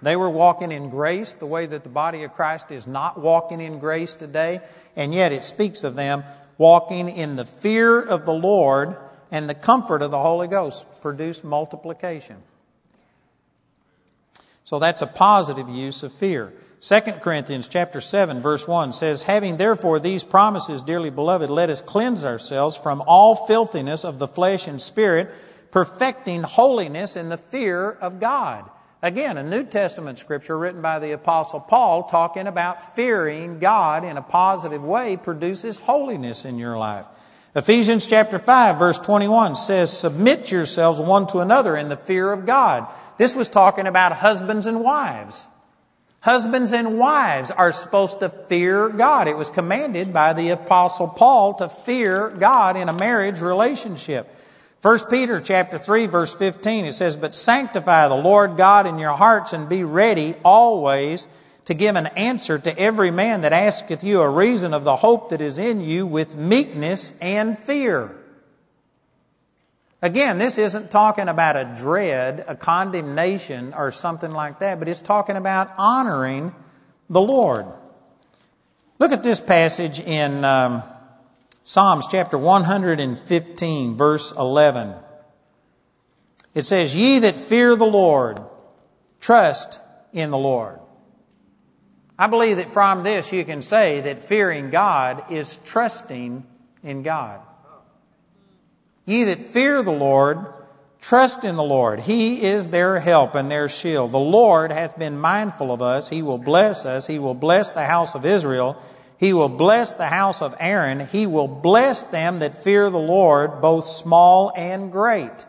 They were walking in grace the way that the body of Christ is not walking in grace today, and yet it speaks of them walking in the fear of the Lord and the comfort of the Holy Ghost produce multiplication. So that's a positive use of fear. 2 Corinthians chapter 7 verse 1 says, Having therefore these promises, dearly beloved, let us cleanse ourselves from all filthiness of the flesh and spirit, perfecting holiness in the fear of God. Again, a New Testament scripture written by the Apostle Paul talking about fearing God in a positive way produces holiness in your life. Ephesians chapter 5 verse 21 says, Submit yourselves one to another in the fear of God. This was talking about husbands and wives. Husbands and wives are supposed to fear God. It was commanded by the Apostle Paul to fear God in a marriage relationship. 1 Peter chapter 3 verse 15 it says, But sanctify the Lord God in your hearts and be ready always to give an answer to every man that asketh you a reason of the hope that is in you with meekness and fear. Again, this isn't talking about a dread, a condemnation, or something like that, but it's talking about honoring the Lord. Look at this passage in um, Psalms chapter 115, verse 11. It says, Ye that fear the Lord, trust in the Lord. I believe that from this you can say that fearing God is trusting in God. Ye that fear the Lord, trust in the Lord. He is their help and their shield. The Lord hath been mindful of us. He will bless us. He will bless the house of Israel. He will bless the house of Aaron. He will bless them that fear the Lord, both small and great.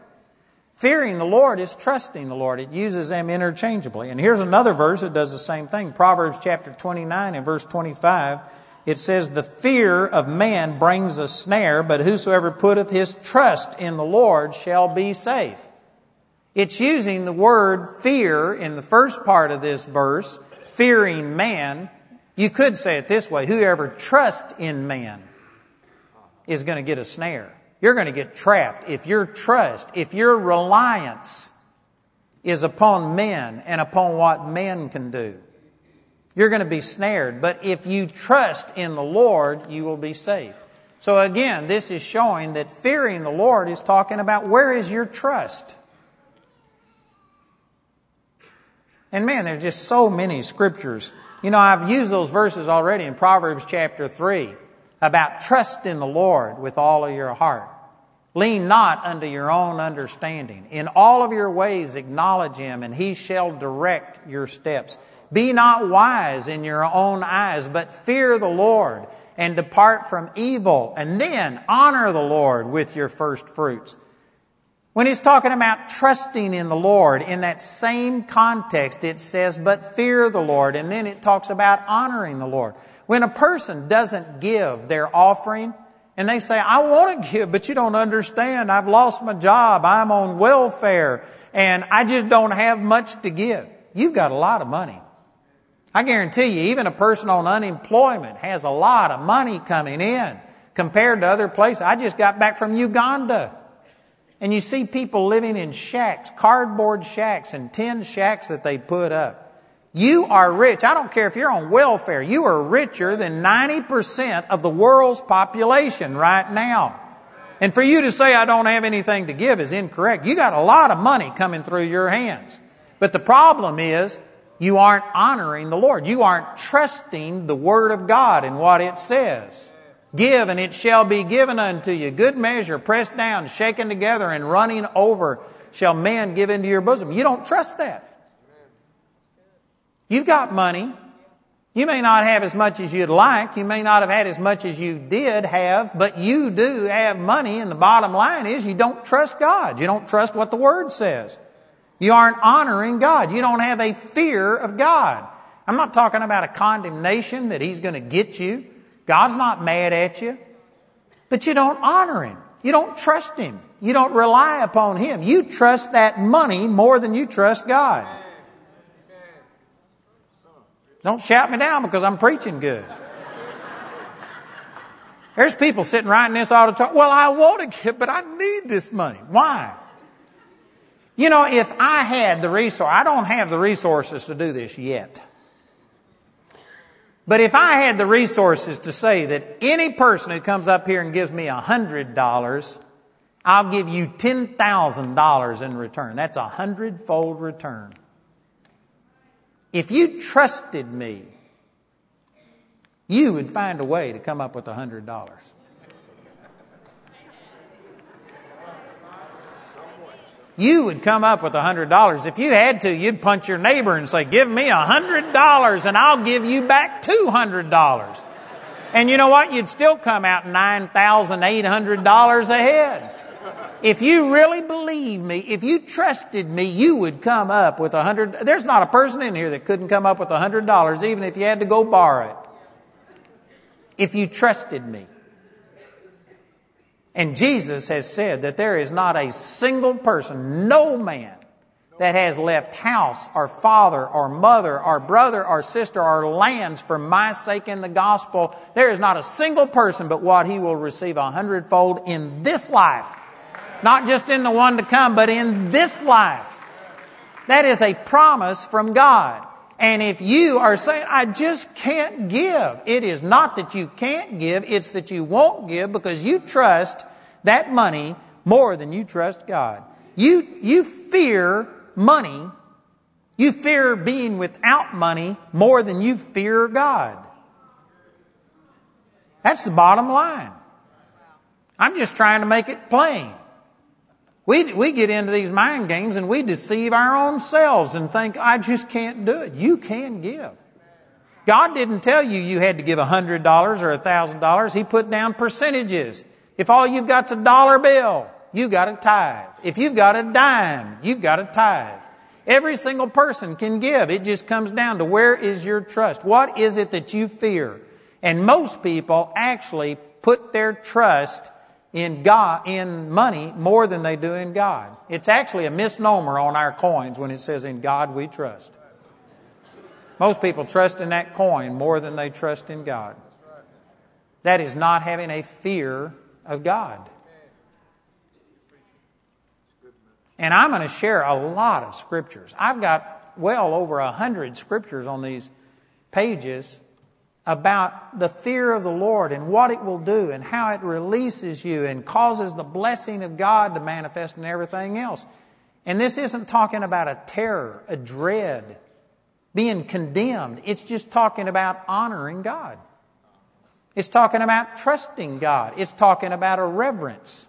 Fearing the Lord is trusting the Lord. It uses them interchangeably. And here's another verse that does the same thing. Proverbs chapter 29 and verse 25. It says, The fear of man brings a snare, but whosoever putteth his trust in the Lord shall be safe. It's using the word fear in the first part of this verse, fearing man, you could say it this way whoever trusts in man is going to get a snare. You're going to get trapped. If your trust, if your reliance is upon men and upon what men can do, you're going to be snared. But if you trust in the Lord, you will be safe. So again, this is showing that fearing the Lord is talking about where is your trust? And man, there's just so many scriptures you know, I've used those verses already in Proverbs chapter 3 about trust in the Lord with all of your heart. Lean not unto your own understanding. In all of your ways acknowledge Him, and He shall direct your steps. Be not wise in your own eyes, but fear the Lord and depart from evil, and then honor the Lord with your first fruits. When he's talking about trusting in the Lord, in that same context, it says, but fear the Lord, and then it talks about honoring the Lord. When a person doesn't give their offering, and they say, I want to give, but you don't understand. I've lost my job. I'm on welfare, and I just don't have much to give. You've got a lot of money. I guarantee you, even a person on unemployment has a lot of money coming in compared to other places. I just got back from Uganda. And you see people living in shacks, cardboard shacks and tin shacks that they put up. You are rich. I don't care if you're on welfare. You are richer than 90% of the world's population right now. And for you to say I don't have anything to give is incorrect. You got a lot of money coming through your hands. But the problem is you aren't honoring the Lord. You aren't trusting the Word of God and what it says. Give and it shall be given unto you. Good measure, pressed down, shaken together, and running over shall men give into your bosom. You don't trust that. You've got money. You may not have as much as you'd like. You may not have had as much as you did have, but you do have money, and the bottom line is you don't trust God. You don't trust what the Word says. You aren't honoring God. You don't have a fear of God. I'm not talking about a condemnation that He's going to get you. God's not mad at you, but you don't honor Him. You don't trust Him. You don't rely upon Him. You trust that money more than you trust God. Don't shout me down because I'm preaching good. There's people sitting right in this auditorium. Well, I want to give, but I need this money. Why? You know, if I had the resource, I don't have the resources to do this yet. But if I had the resources to say that any person who comes up here and gives me $100, I'll give you $10,000 in return. That's a hundredfold return. If you trusted me, you would find a way to come up with a $100. You would come up with a hundred dollars. If you had to, you'd punch your neighbor and say, give me a hundred dollars and I'll give you back two hundred dollars. And you know what? You'd still come out $9,800 ahead. If you really believe me, if you trusted me, you would come up with a hundred. There's not a person in here that couldn't come up with a hundred dollars, even if you had to go borrow it. If you trusted me. And Jesus has said that there is not a single person, no man, that has left house or father or mother or brother or sister or lands for my sake in the gospel. There is not a single person but what he will receive a hundredfold in this life. Not just in the one to come, but in this life. That is a promise from God. And if you are saying, I just can't give, it is not that you can't give, it's that you won't give because you trust that money more than you trust God. You, you fear money. You fear being without money more than you fear God. That's the bottom line. I'm just trying to make it plain. We, we get into these mind games and we deceive our own selves and think, I just can't do it. You can give. God didn't tell you you had to give $100 or $1,000. He put down percentages. If all you've got's a dollar bill, you've got a tithe. If you've got a dime, you've got a tithe. Every single person can give. It just comes down to where is your trust? What is it that you fear? And most people actually put their trust in God, in money more than they do in God. It's actually a misnomer on our coins when it says, in God we trust. Most people trust in that coin more than they trust in God. That is not having a fear of God. And I'm going to share a lot of scriptures. I've got well over a hundred scriptures on these pages about the fear of the Lord and what it will do and how it releases you and causes the blessing of God to manifest in everything else. And this isn't talking about a terror, a dread, being condemned. It's just talking about honoring God. It's talking about trusting God. It's talking about a reverence.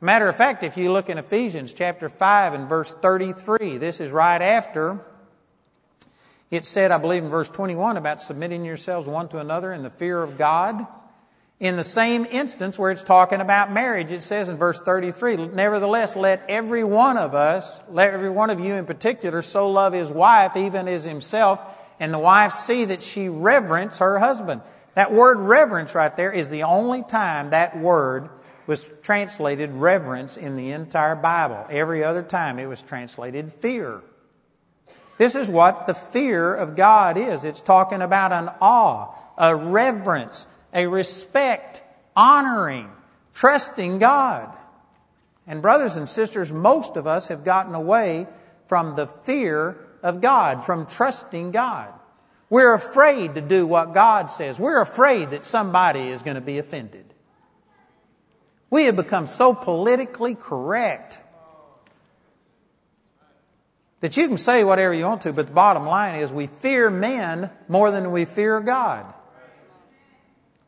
Matter of fact, if you look in Ephesians chapter 5 and verse 33, this is right after It said, I believe in verse 21, about submitting yourselves one to another in the fear of God. In the same instance where it's talking about marriage, it says in verse 33, Nevertheless, let every one of us, let every one of you in particular, so love his wife even as himself, and the wife see that she reverence her husband. That word reverence right there is the only time that word was translated reverence in the entire Bible. Every other time it was translated fear. This is what the fear of God is. It's talking about an awe, a reverence, a respect, honoring, trusting God. And brothers and sisters, most of us have gotten away from the fear of God, from trusting God. We're afraid to do what God says. We're afraid that somebody is going to be offended. We have become so politically correct that you can say whatever you want to, but the bottom line is we fear men more than we fear God.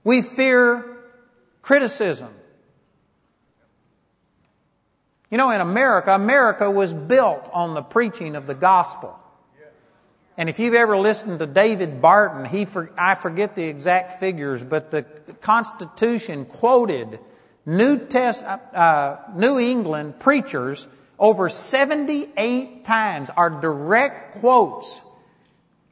We fear criticism. You know, in America, America was built on the preaching of the gospel. And if you've ever listened to David Barton, he for, I forget the exact figures, but the Constitution quoted New, Test, uh, New England preachers over 78 times are direct quotes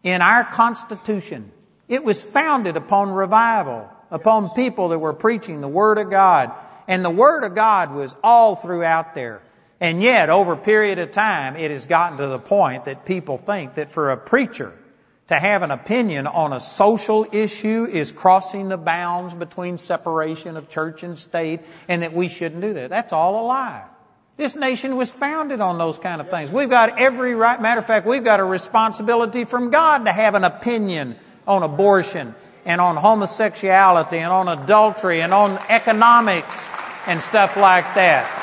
in our Constitution. It was founded upon revival, upon people that were preaching the Word of God. And the Word of God was all throughout there. And yet, over a period of time, it has gotten to the point that people think that for a preacher to have an opinion on a social issue is crossing the bounds between separation of church and state and that we shouldn't do that. That's all a lie. This nation was founded on those kind of things. We've got every right, matter of fact, we've got a responsibility from God to have an opinion on abortion and on homosexuality and on adultery and on economics and stuff like that.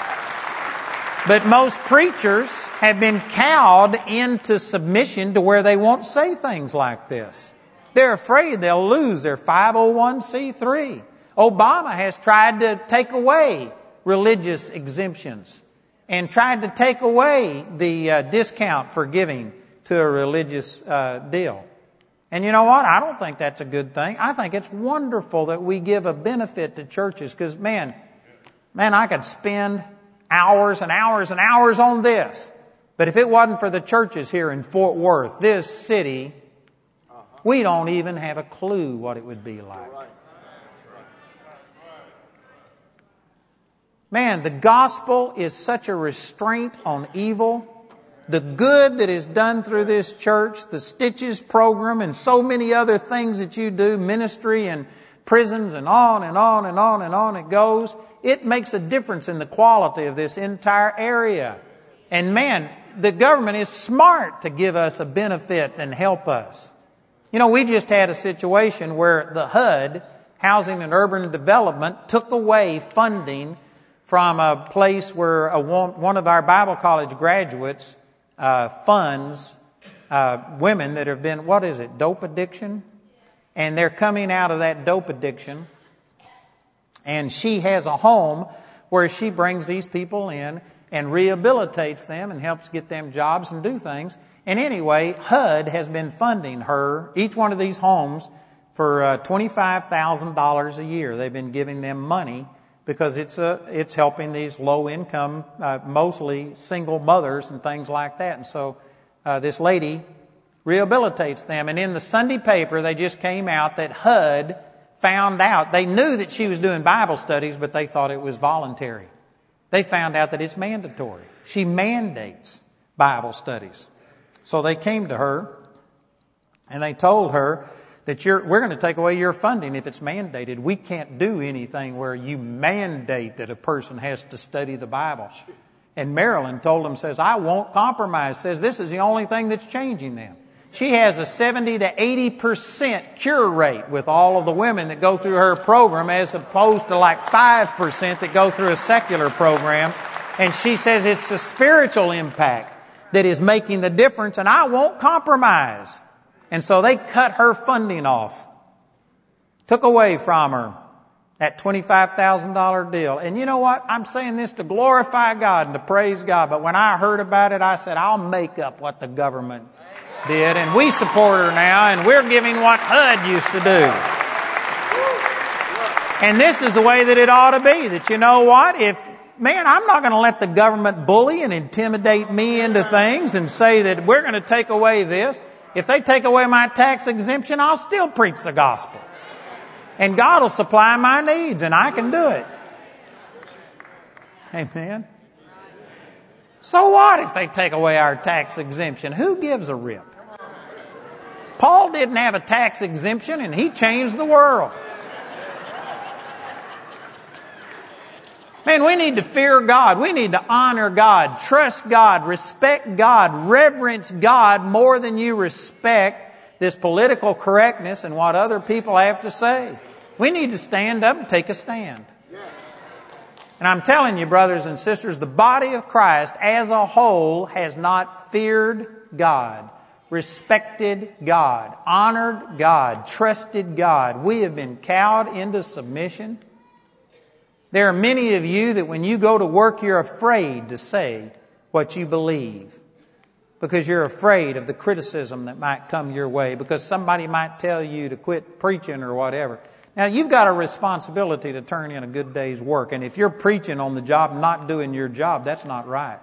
But most preachers have been cowed into submission to where they won't say things like this. They're afraid they'll lose their 501c3. Obama has tried to take away religious exemptions and tried to take away the uh, discount for giving to a religious uh, deal. And you know what? I don't think that's a good thing. I think it's wonderful that we give a benefit to churches because, man, man, I could spend hours and hours and hours on this. But if it wasn't for the churches here in Fort Worth, this city, we don't even have a clue what it would be like. Man, the gospel is such a restraint on evil. The good that is done through this church, the Stitches program, and so many other things that you do, ministry and prisons, and on and on and on and on it goes, it makes a difference in the quality of this entire area. And man, the government is smart to give us a benefit and help us. You know, we just had a situation where the HUD, Housing and Urban Development, took away funding from a place where a, one of our Bible college graduates uh, funds uh, women that have been, what is it, dope addiction? And they're coming out of that dope addiction. And she has a home where she brings these people in and rehabilitates them and helps get them jobs and do things. And anyway, HUD has been funding her, each one of these homes, for uh, $25,000 a year. They've been giving them money because it's, a, it's helping these low income, uh, mostly single mothers and things like that. And so uh, this lady rehabilitates them. And in the Sunday paper, they just came out that HUD found out, they knew that she was doing Bible studies, but they thought it was voluntary. They found out that it's mandatory. She mandates Bible studies. So they came to her and they told her that we're going to take away your funding if it's mandated. We can't do anything where you mandate that a person has to study the Bible. And Marilyn told them, says, I won't compromise, says this is the only thing that's changing them. She has a 70 to 80% cure rate with all of the women that go through her program as opposed to like 5% that go through a secular program. And she says it's the spiritual impact that is making the difference and I won't compromise. And so they cut her funding off, took away from her that $25,000 deal. And you know what? I'm saying this to glorify God and to praise God. But when I heard about it, I said, I'll make up what the government did, and we support her now, and we're giving what HUD used to do. And this is the way that it ought to be. That you know what? If, man, I'm not going to let the government bully and intimidate me into things and say that we're going to take away this. If they take away my tax exemption, I'll still preach the gospel. And God will supply my needs, and I can do it. Amen. So what if they take away our tax exemption? Who gives a rip? Paul didn't have a tax exemption, and he changed the world. Man, we need to fear God. We need to honor God, trust God, respect God, reverence God more than you respect this political correctness and what other people have to say. We need to stand up and take a stand. And I'm telling you, brothers and sisters, the body of Christ as a whole has not feared God, respected God, honored God, trusted God. We have been cowed into submission. There are many of you that when you go to work, you're afraid to say what you believe because you're afraid of the criticism that might come your way, because somebody might tell you to quit preaching or whatever. Now, you've got a responsibility to turn in a good day's work, and if you're preaching on the job, not doing your job, that's not right.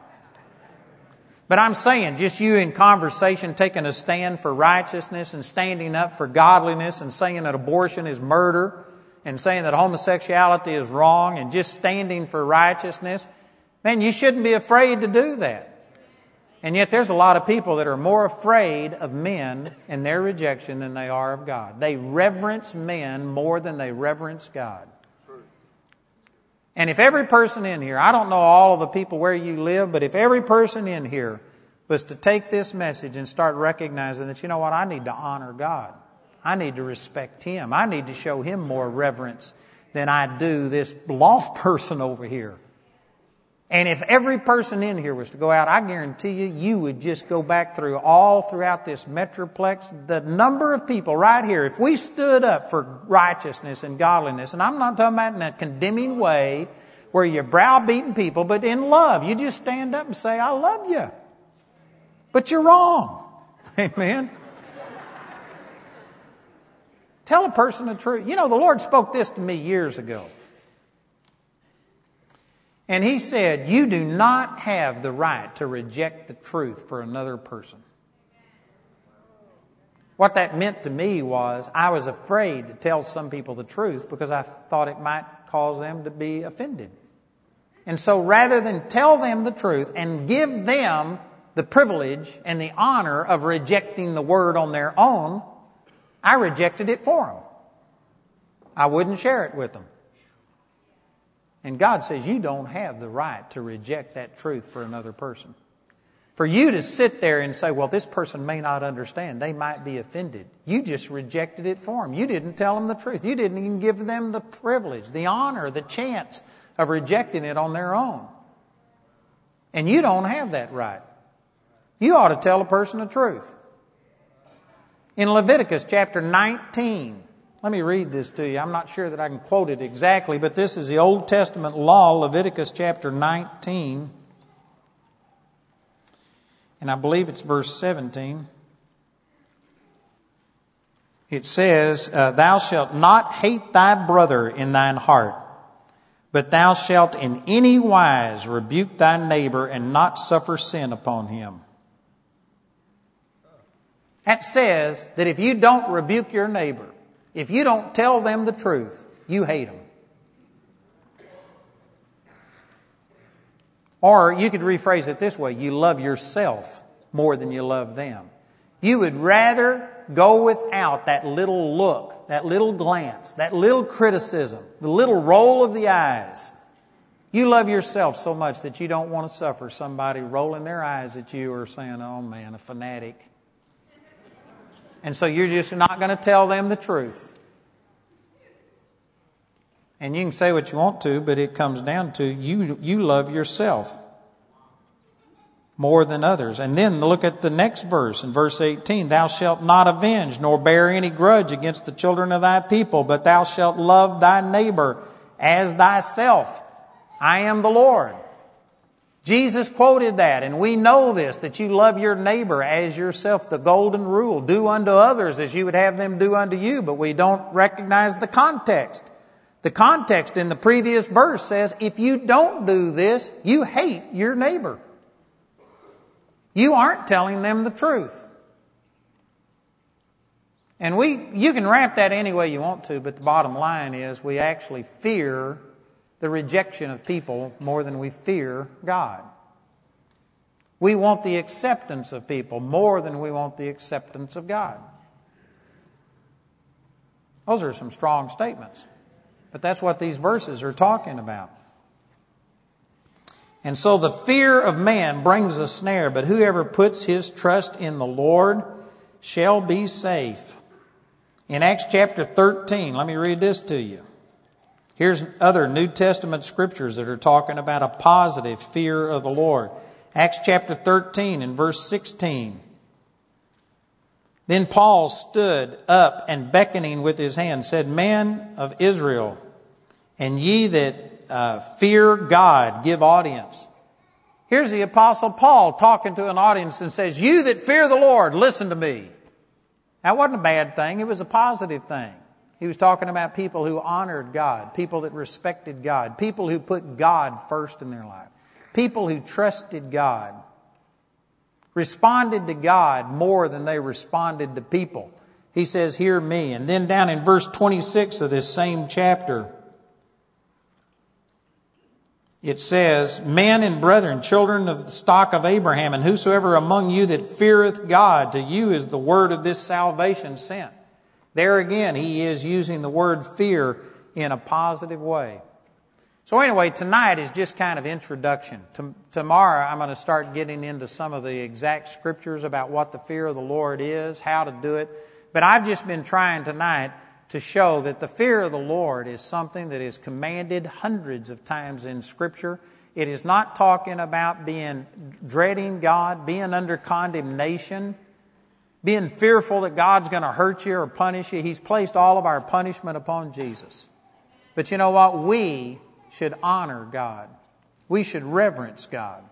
But I'm saying, just you in conversation taking a stand for righteousness and standing up for godliness and saying that abortion is murder and saying that homosexuality is wrong and just standing for righteousness, man, you shouldn't be afraid to do that. And yet there's a lot of people that are more afraid of men and their rejection than they are of God. They reverence men more than they reverence God. And if every person in here, I don't know all of the people where you live, but if every person in here was to take this message and start recognizing that, you know what, I need to honor God. I need to respect Him. I need to show Him more reverence than I do this lost person over here. And if every person in here was to go out, I guarantee you, you would just go back through all throughout this metroplex. The number of people right here, if we stood up for righteousness and godliness, and I'm not talking about in a condemning way where you're browbeating people, but in love, you just stand up and say, I love you. But you're wrong. Amen. Tell a person the truth. You know, the Lord spoke this to me years ago. And He said, You do not have the right to reject the truth for another person. What that meant to me was I was afraid to tell some people the truth because I thought it might cause them to be offended. And so rather than tell them the truth and give them the privilege and the honor of rejecting the word on their own, I rejected it for them. I wouldn't share it with them. And God says you don't have the right to reject that truth for another person. For you to sit there and say, well, this person may not understand, they might be offended. You just rejected it for them. You didn't tell them the truth. You didn't even give them the privilege, the honor, the chance of rejecting it on their own. And you don't have that right. You ought to tell a person the truth. In Leviticus chapter 19, let me read this to you. I'm not sure that I can quote it exactly, but this is the Old Testament law, Leviticus chapter 19. And I believe it's verse 17. It says, uh, Thou shalt not hate thy brother in thine heart, but thou shalt in any wise rebuke thy neighbor and not suffer sin upon him. That says that if you don't rebuke your neighbor, if you don't tell them the truth, you hate them. Or you could rephrase it this way you love yourself more than you love them. You would rather go without that little look, that little glance, that little criticism, the little roll of the eyes. You love yourself so much that you don't want to suffer somebody rolling their eyes at you or saying, oh man, a fanatic. And so you're just not going to tell them the truth. And you can say what you want to, but it comes down to you, you love yourself more than others. And then look at the next verse in verse 18. Thou shalt not avenge nor bear any grudge against the children of thy people, but thou shalt love thy neighbor as thyself. I am the Lord. Jesus quoted that, and we know this that you love your neighbor as yourself, the golden rule. Do unto others as you would have them do unto you, but we don't recognize the context. The context in the previous verse says if you don't do this, you hate your neighbor. You aren't telling them the truth. And we, you can wrap that any way you want to, but the bottom line is we actually fear the rejection of people more than we fear God. We want the acceptance of people more than we want the acceptance of God. Those are some strong statements, but that's what these verses are talking about. And so the fear of man brings a snare, but whoever puts his trust in the Lord shall be safe. In Acts chapter 13, let me read this to you. Here's other New Testament scriptures that are talking about a positive fear of the Lord. Acts chapter 13 and verse 16. Then Paul stood up and beckoning with his hand said, Men of Israel, and ye that uh, fear God, give audience. Here's the Apostle Paul talking to an audience and says, You that fear the Lord, listen to me. That wasn't a bad thing, it was a positive thing. He was talking about people who honored God, people that respected God, people who put God first in their life, people who trusted God, responded to God more than they responded to people. He says, Hear me. And then down in verse 26 of this same chapter, it says, Men and brethren, children of the stock of Abraham, and whosoever among you that feareth God, to you is the word of this salvation sent. There again, he is using the word fear in a positive way. So, anyway, tonight is just kind of introduction. tomorrow, I'm going to start getting into some of the exact scriptures about what the fear of the Lord is, how to do it. But I've just been trying tonight to show that the fear of the Lord is something that is commanded hundreds of times in Scripture. It is not talking about being dreading God, being under condemnation being fearful that God's going to hurt you or punish you. He's placed all of our punishment upon Jesus. But you know what? We should honor God. We should reverence God.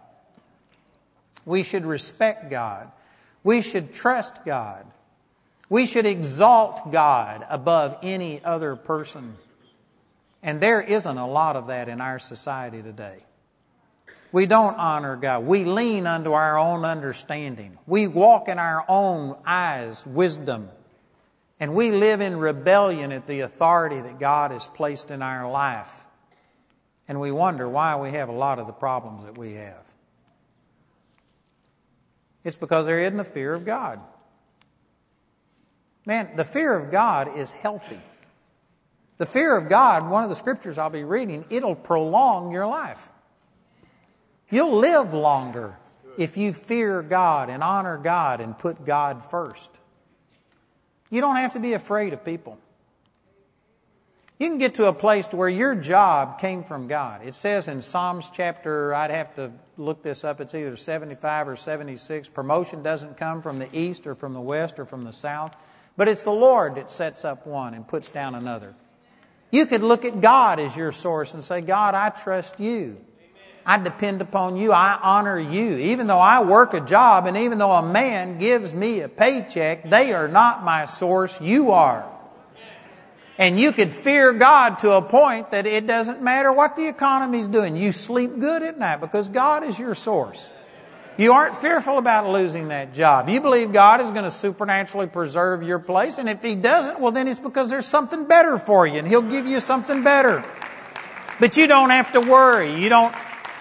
We should respect God. We should trust God. We should exalt God above any other person. And there isn't a lot of that in our society today. We don't honor God. We lean unto our own understanding. We walk in our own eyes, wisdom. And we live in rebellion at the authority that God has placed in our life. And we wonder why we have a lot of the problems that we have. It's because there isn't a fear of God. Man, the fear of God is healthy. The fear of God, one of the scriptures I'll be reading, it'll prolong your life. You'll live longer if you fear God and honor God and put God first. You don't have to be afraid of people. You can get to a place to where your job came from God. It says in Psalms chapter, I'd have to look this up, it's either 75 or 76. Promotion doesn't come from the east or from the west or from the south, but it's the Lord that sets up one and puts down another. You could look at God as your source and say, God, I trust you. I depend upon you. I honor you. Even though I work a job and even though a man gives me a paycheck, they are not my source. You are. And you could fear God to a point that it doesn't matter what the economy's doing. You sleep good at night because God is your source. You aren't fearful about losing that job. You believe God is going to supernaturally preserve your place. And if He doesn't, well, then it's because there's something better for you and He'll give you something better. But you don't have to worry. You don't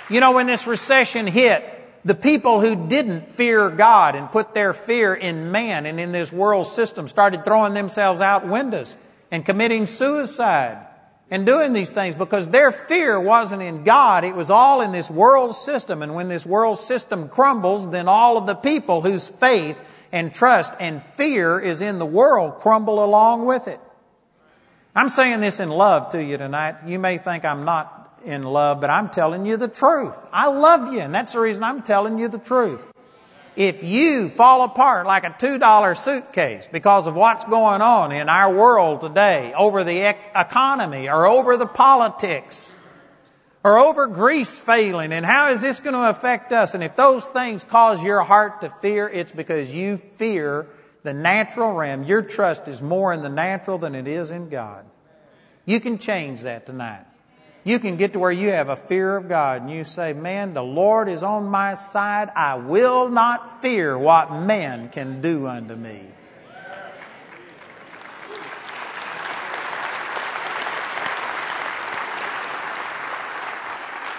you know, when this recession hit, the people who didn't fear God and put their fear in man and in this world system started throwing themselves out windows and committing suicide and doing these things because their fear wasn't in God. It was all in this world system. And when this world system crumbles, then all of the people whose faith and trust and fear is in the world crumble along with it. I'm saying this in love to you tonight. You may think I'm not in love, but I'm telling you the truth. I love you, and that's the reason I'm telling you the truth. If you fall apart like a $2 suitcase because of what's going on in our world today over the economy or over the politics or over Greece failing, and how is this going to affect us? And if those things cause your heart to fear, it's because you fear the natural realm. Your trust is more in the natural than it is in God. You can change that tonight. You can get to where you have a fear of God and you say, Man, the Lord is on my side. I will not fear what man can do unto me.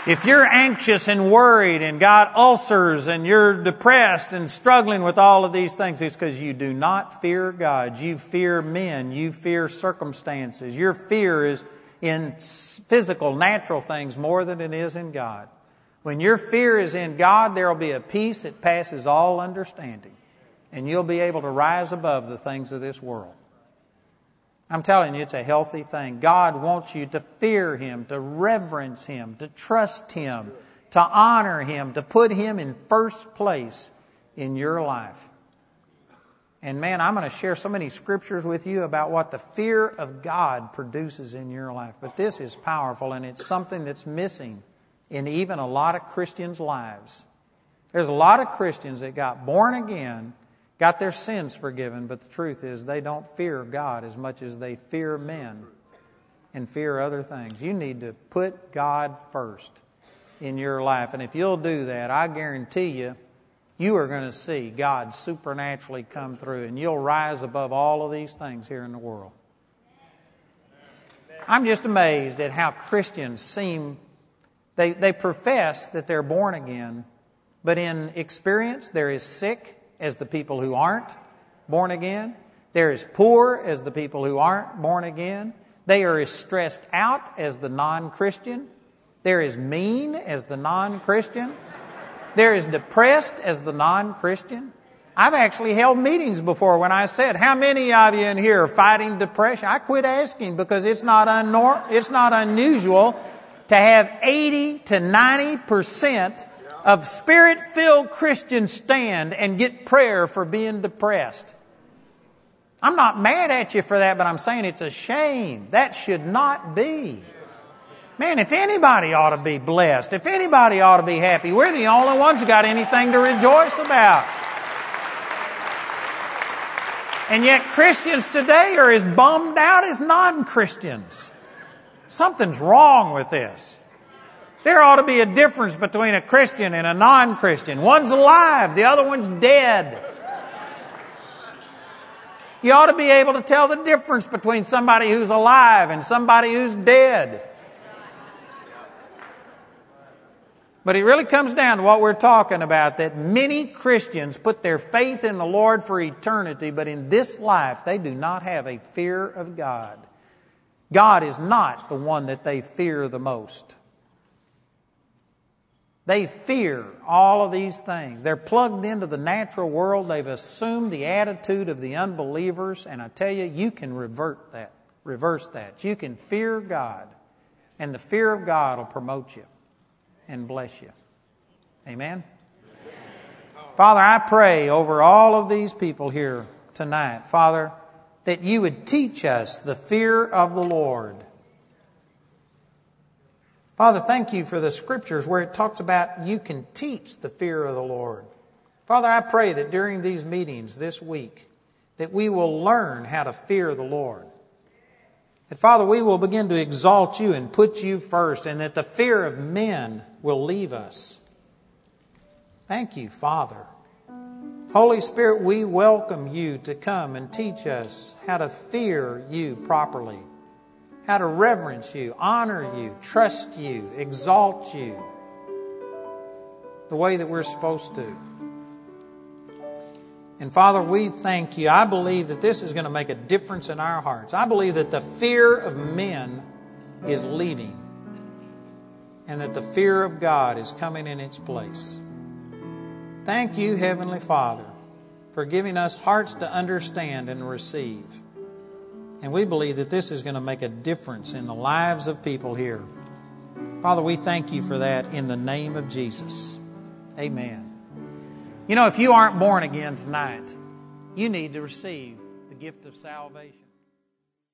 If you're anxious and worried and got ulcers and you're depressed and struggling with all of these things, it's because you do not fear God. You fear men. You fear circumstances. Your fear is in physical, natural things more than it is in God. When your fear is in God, there will be a peace that passes all understanding. And you'll be able to rise above the things of this world. I'm telling you, it's a healthy thing. God wants you to fear Him, to reverence Him, to trust Him, to honor Him, to put Him in first place in your life. And man, I'm going to share so many scriptures with you about what the fear of God produces in your life. But this is powerful, and it's something that's missing in even a lot of Christians' lives. There's a lot of Christians that got born again got their sins forgiven, but the truth is they don't fear God as much as they fear men and fear other things. You need to put God first in your life. And if you'll do that, I guarantee you, you are going to see God supernaturally come through and you'll rise above all of these things here in the world. I'm just amazed at how Christians seem, they, they profess that they're born again, but in experience, they're as sick as the people who aren't born again. They're as poor as the people who aren't born again. They are as stressed out as the non Christian. They're as mean as the non Christian. They're as depressed as the non Christian. I've actually held meetings before when I said, How many of you in here are fighting depression? I quit asking because it's not, unnor- it's not unusual to have 80 to 90 percent of spirit filled Christians stand and get prayer for being depressed. I'm not mad at you for that, but I'm saying it's a shame. That should not be. Man, if anybody ought to be blessed, if anybody ought to be happy, we're the only ones who got anything to rejoice about. And yet, Christians today are as bummed out as non Christians. Something's wrong with this. There ought to be a difference between a Christian and a non Christian. One's alive, the other one's dead. You ought to be able to tell the difference between somebody who's alive and somebody who's dead. But it really comes down to what we're talking about that many Christians put their faith in the Lord for eternity, but in this life they do not have a fear of God. God is not the one that they fear the most. They fear all of these things. They're plugged into the natural world. They've assumed the attitude of the unbelievers. And I tell you, you can revert that, reverse that. You can fear God. And the fear of God will promote you and bless you. Amen? Father, I pray over all of these people here tonight, Father, that you would teach us the fear of the Lord. Father, thank you for the scriptures where it talks about you can teach the fear of the Lord. Father, I pray that during these meetings this week, that we will learn how to fear the Lord. That, Father, we will begin to exalt you and put you first, and that the fear of men will leave us. Thank you, Father. Holy Spirit, we welcome you to come and teach us how to fear you properly how to reverence you, honor you, trust you, exalt you the way that we're supposed to. And Father, we thank you. I believe that this is going to make a difference in our hearts. I believe that the fear of men is leaving and that the fear of God is coming in its place. Thank you, Heavenly Father, for giving us hearts to understand and receive. And we believe that this is going to make a difference in the lives of people here. Father, we thank you for that in the name of Jesus. Amen. You know, if you aren't born again tonight, you need to receive the gift of salvation.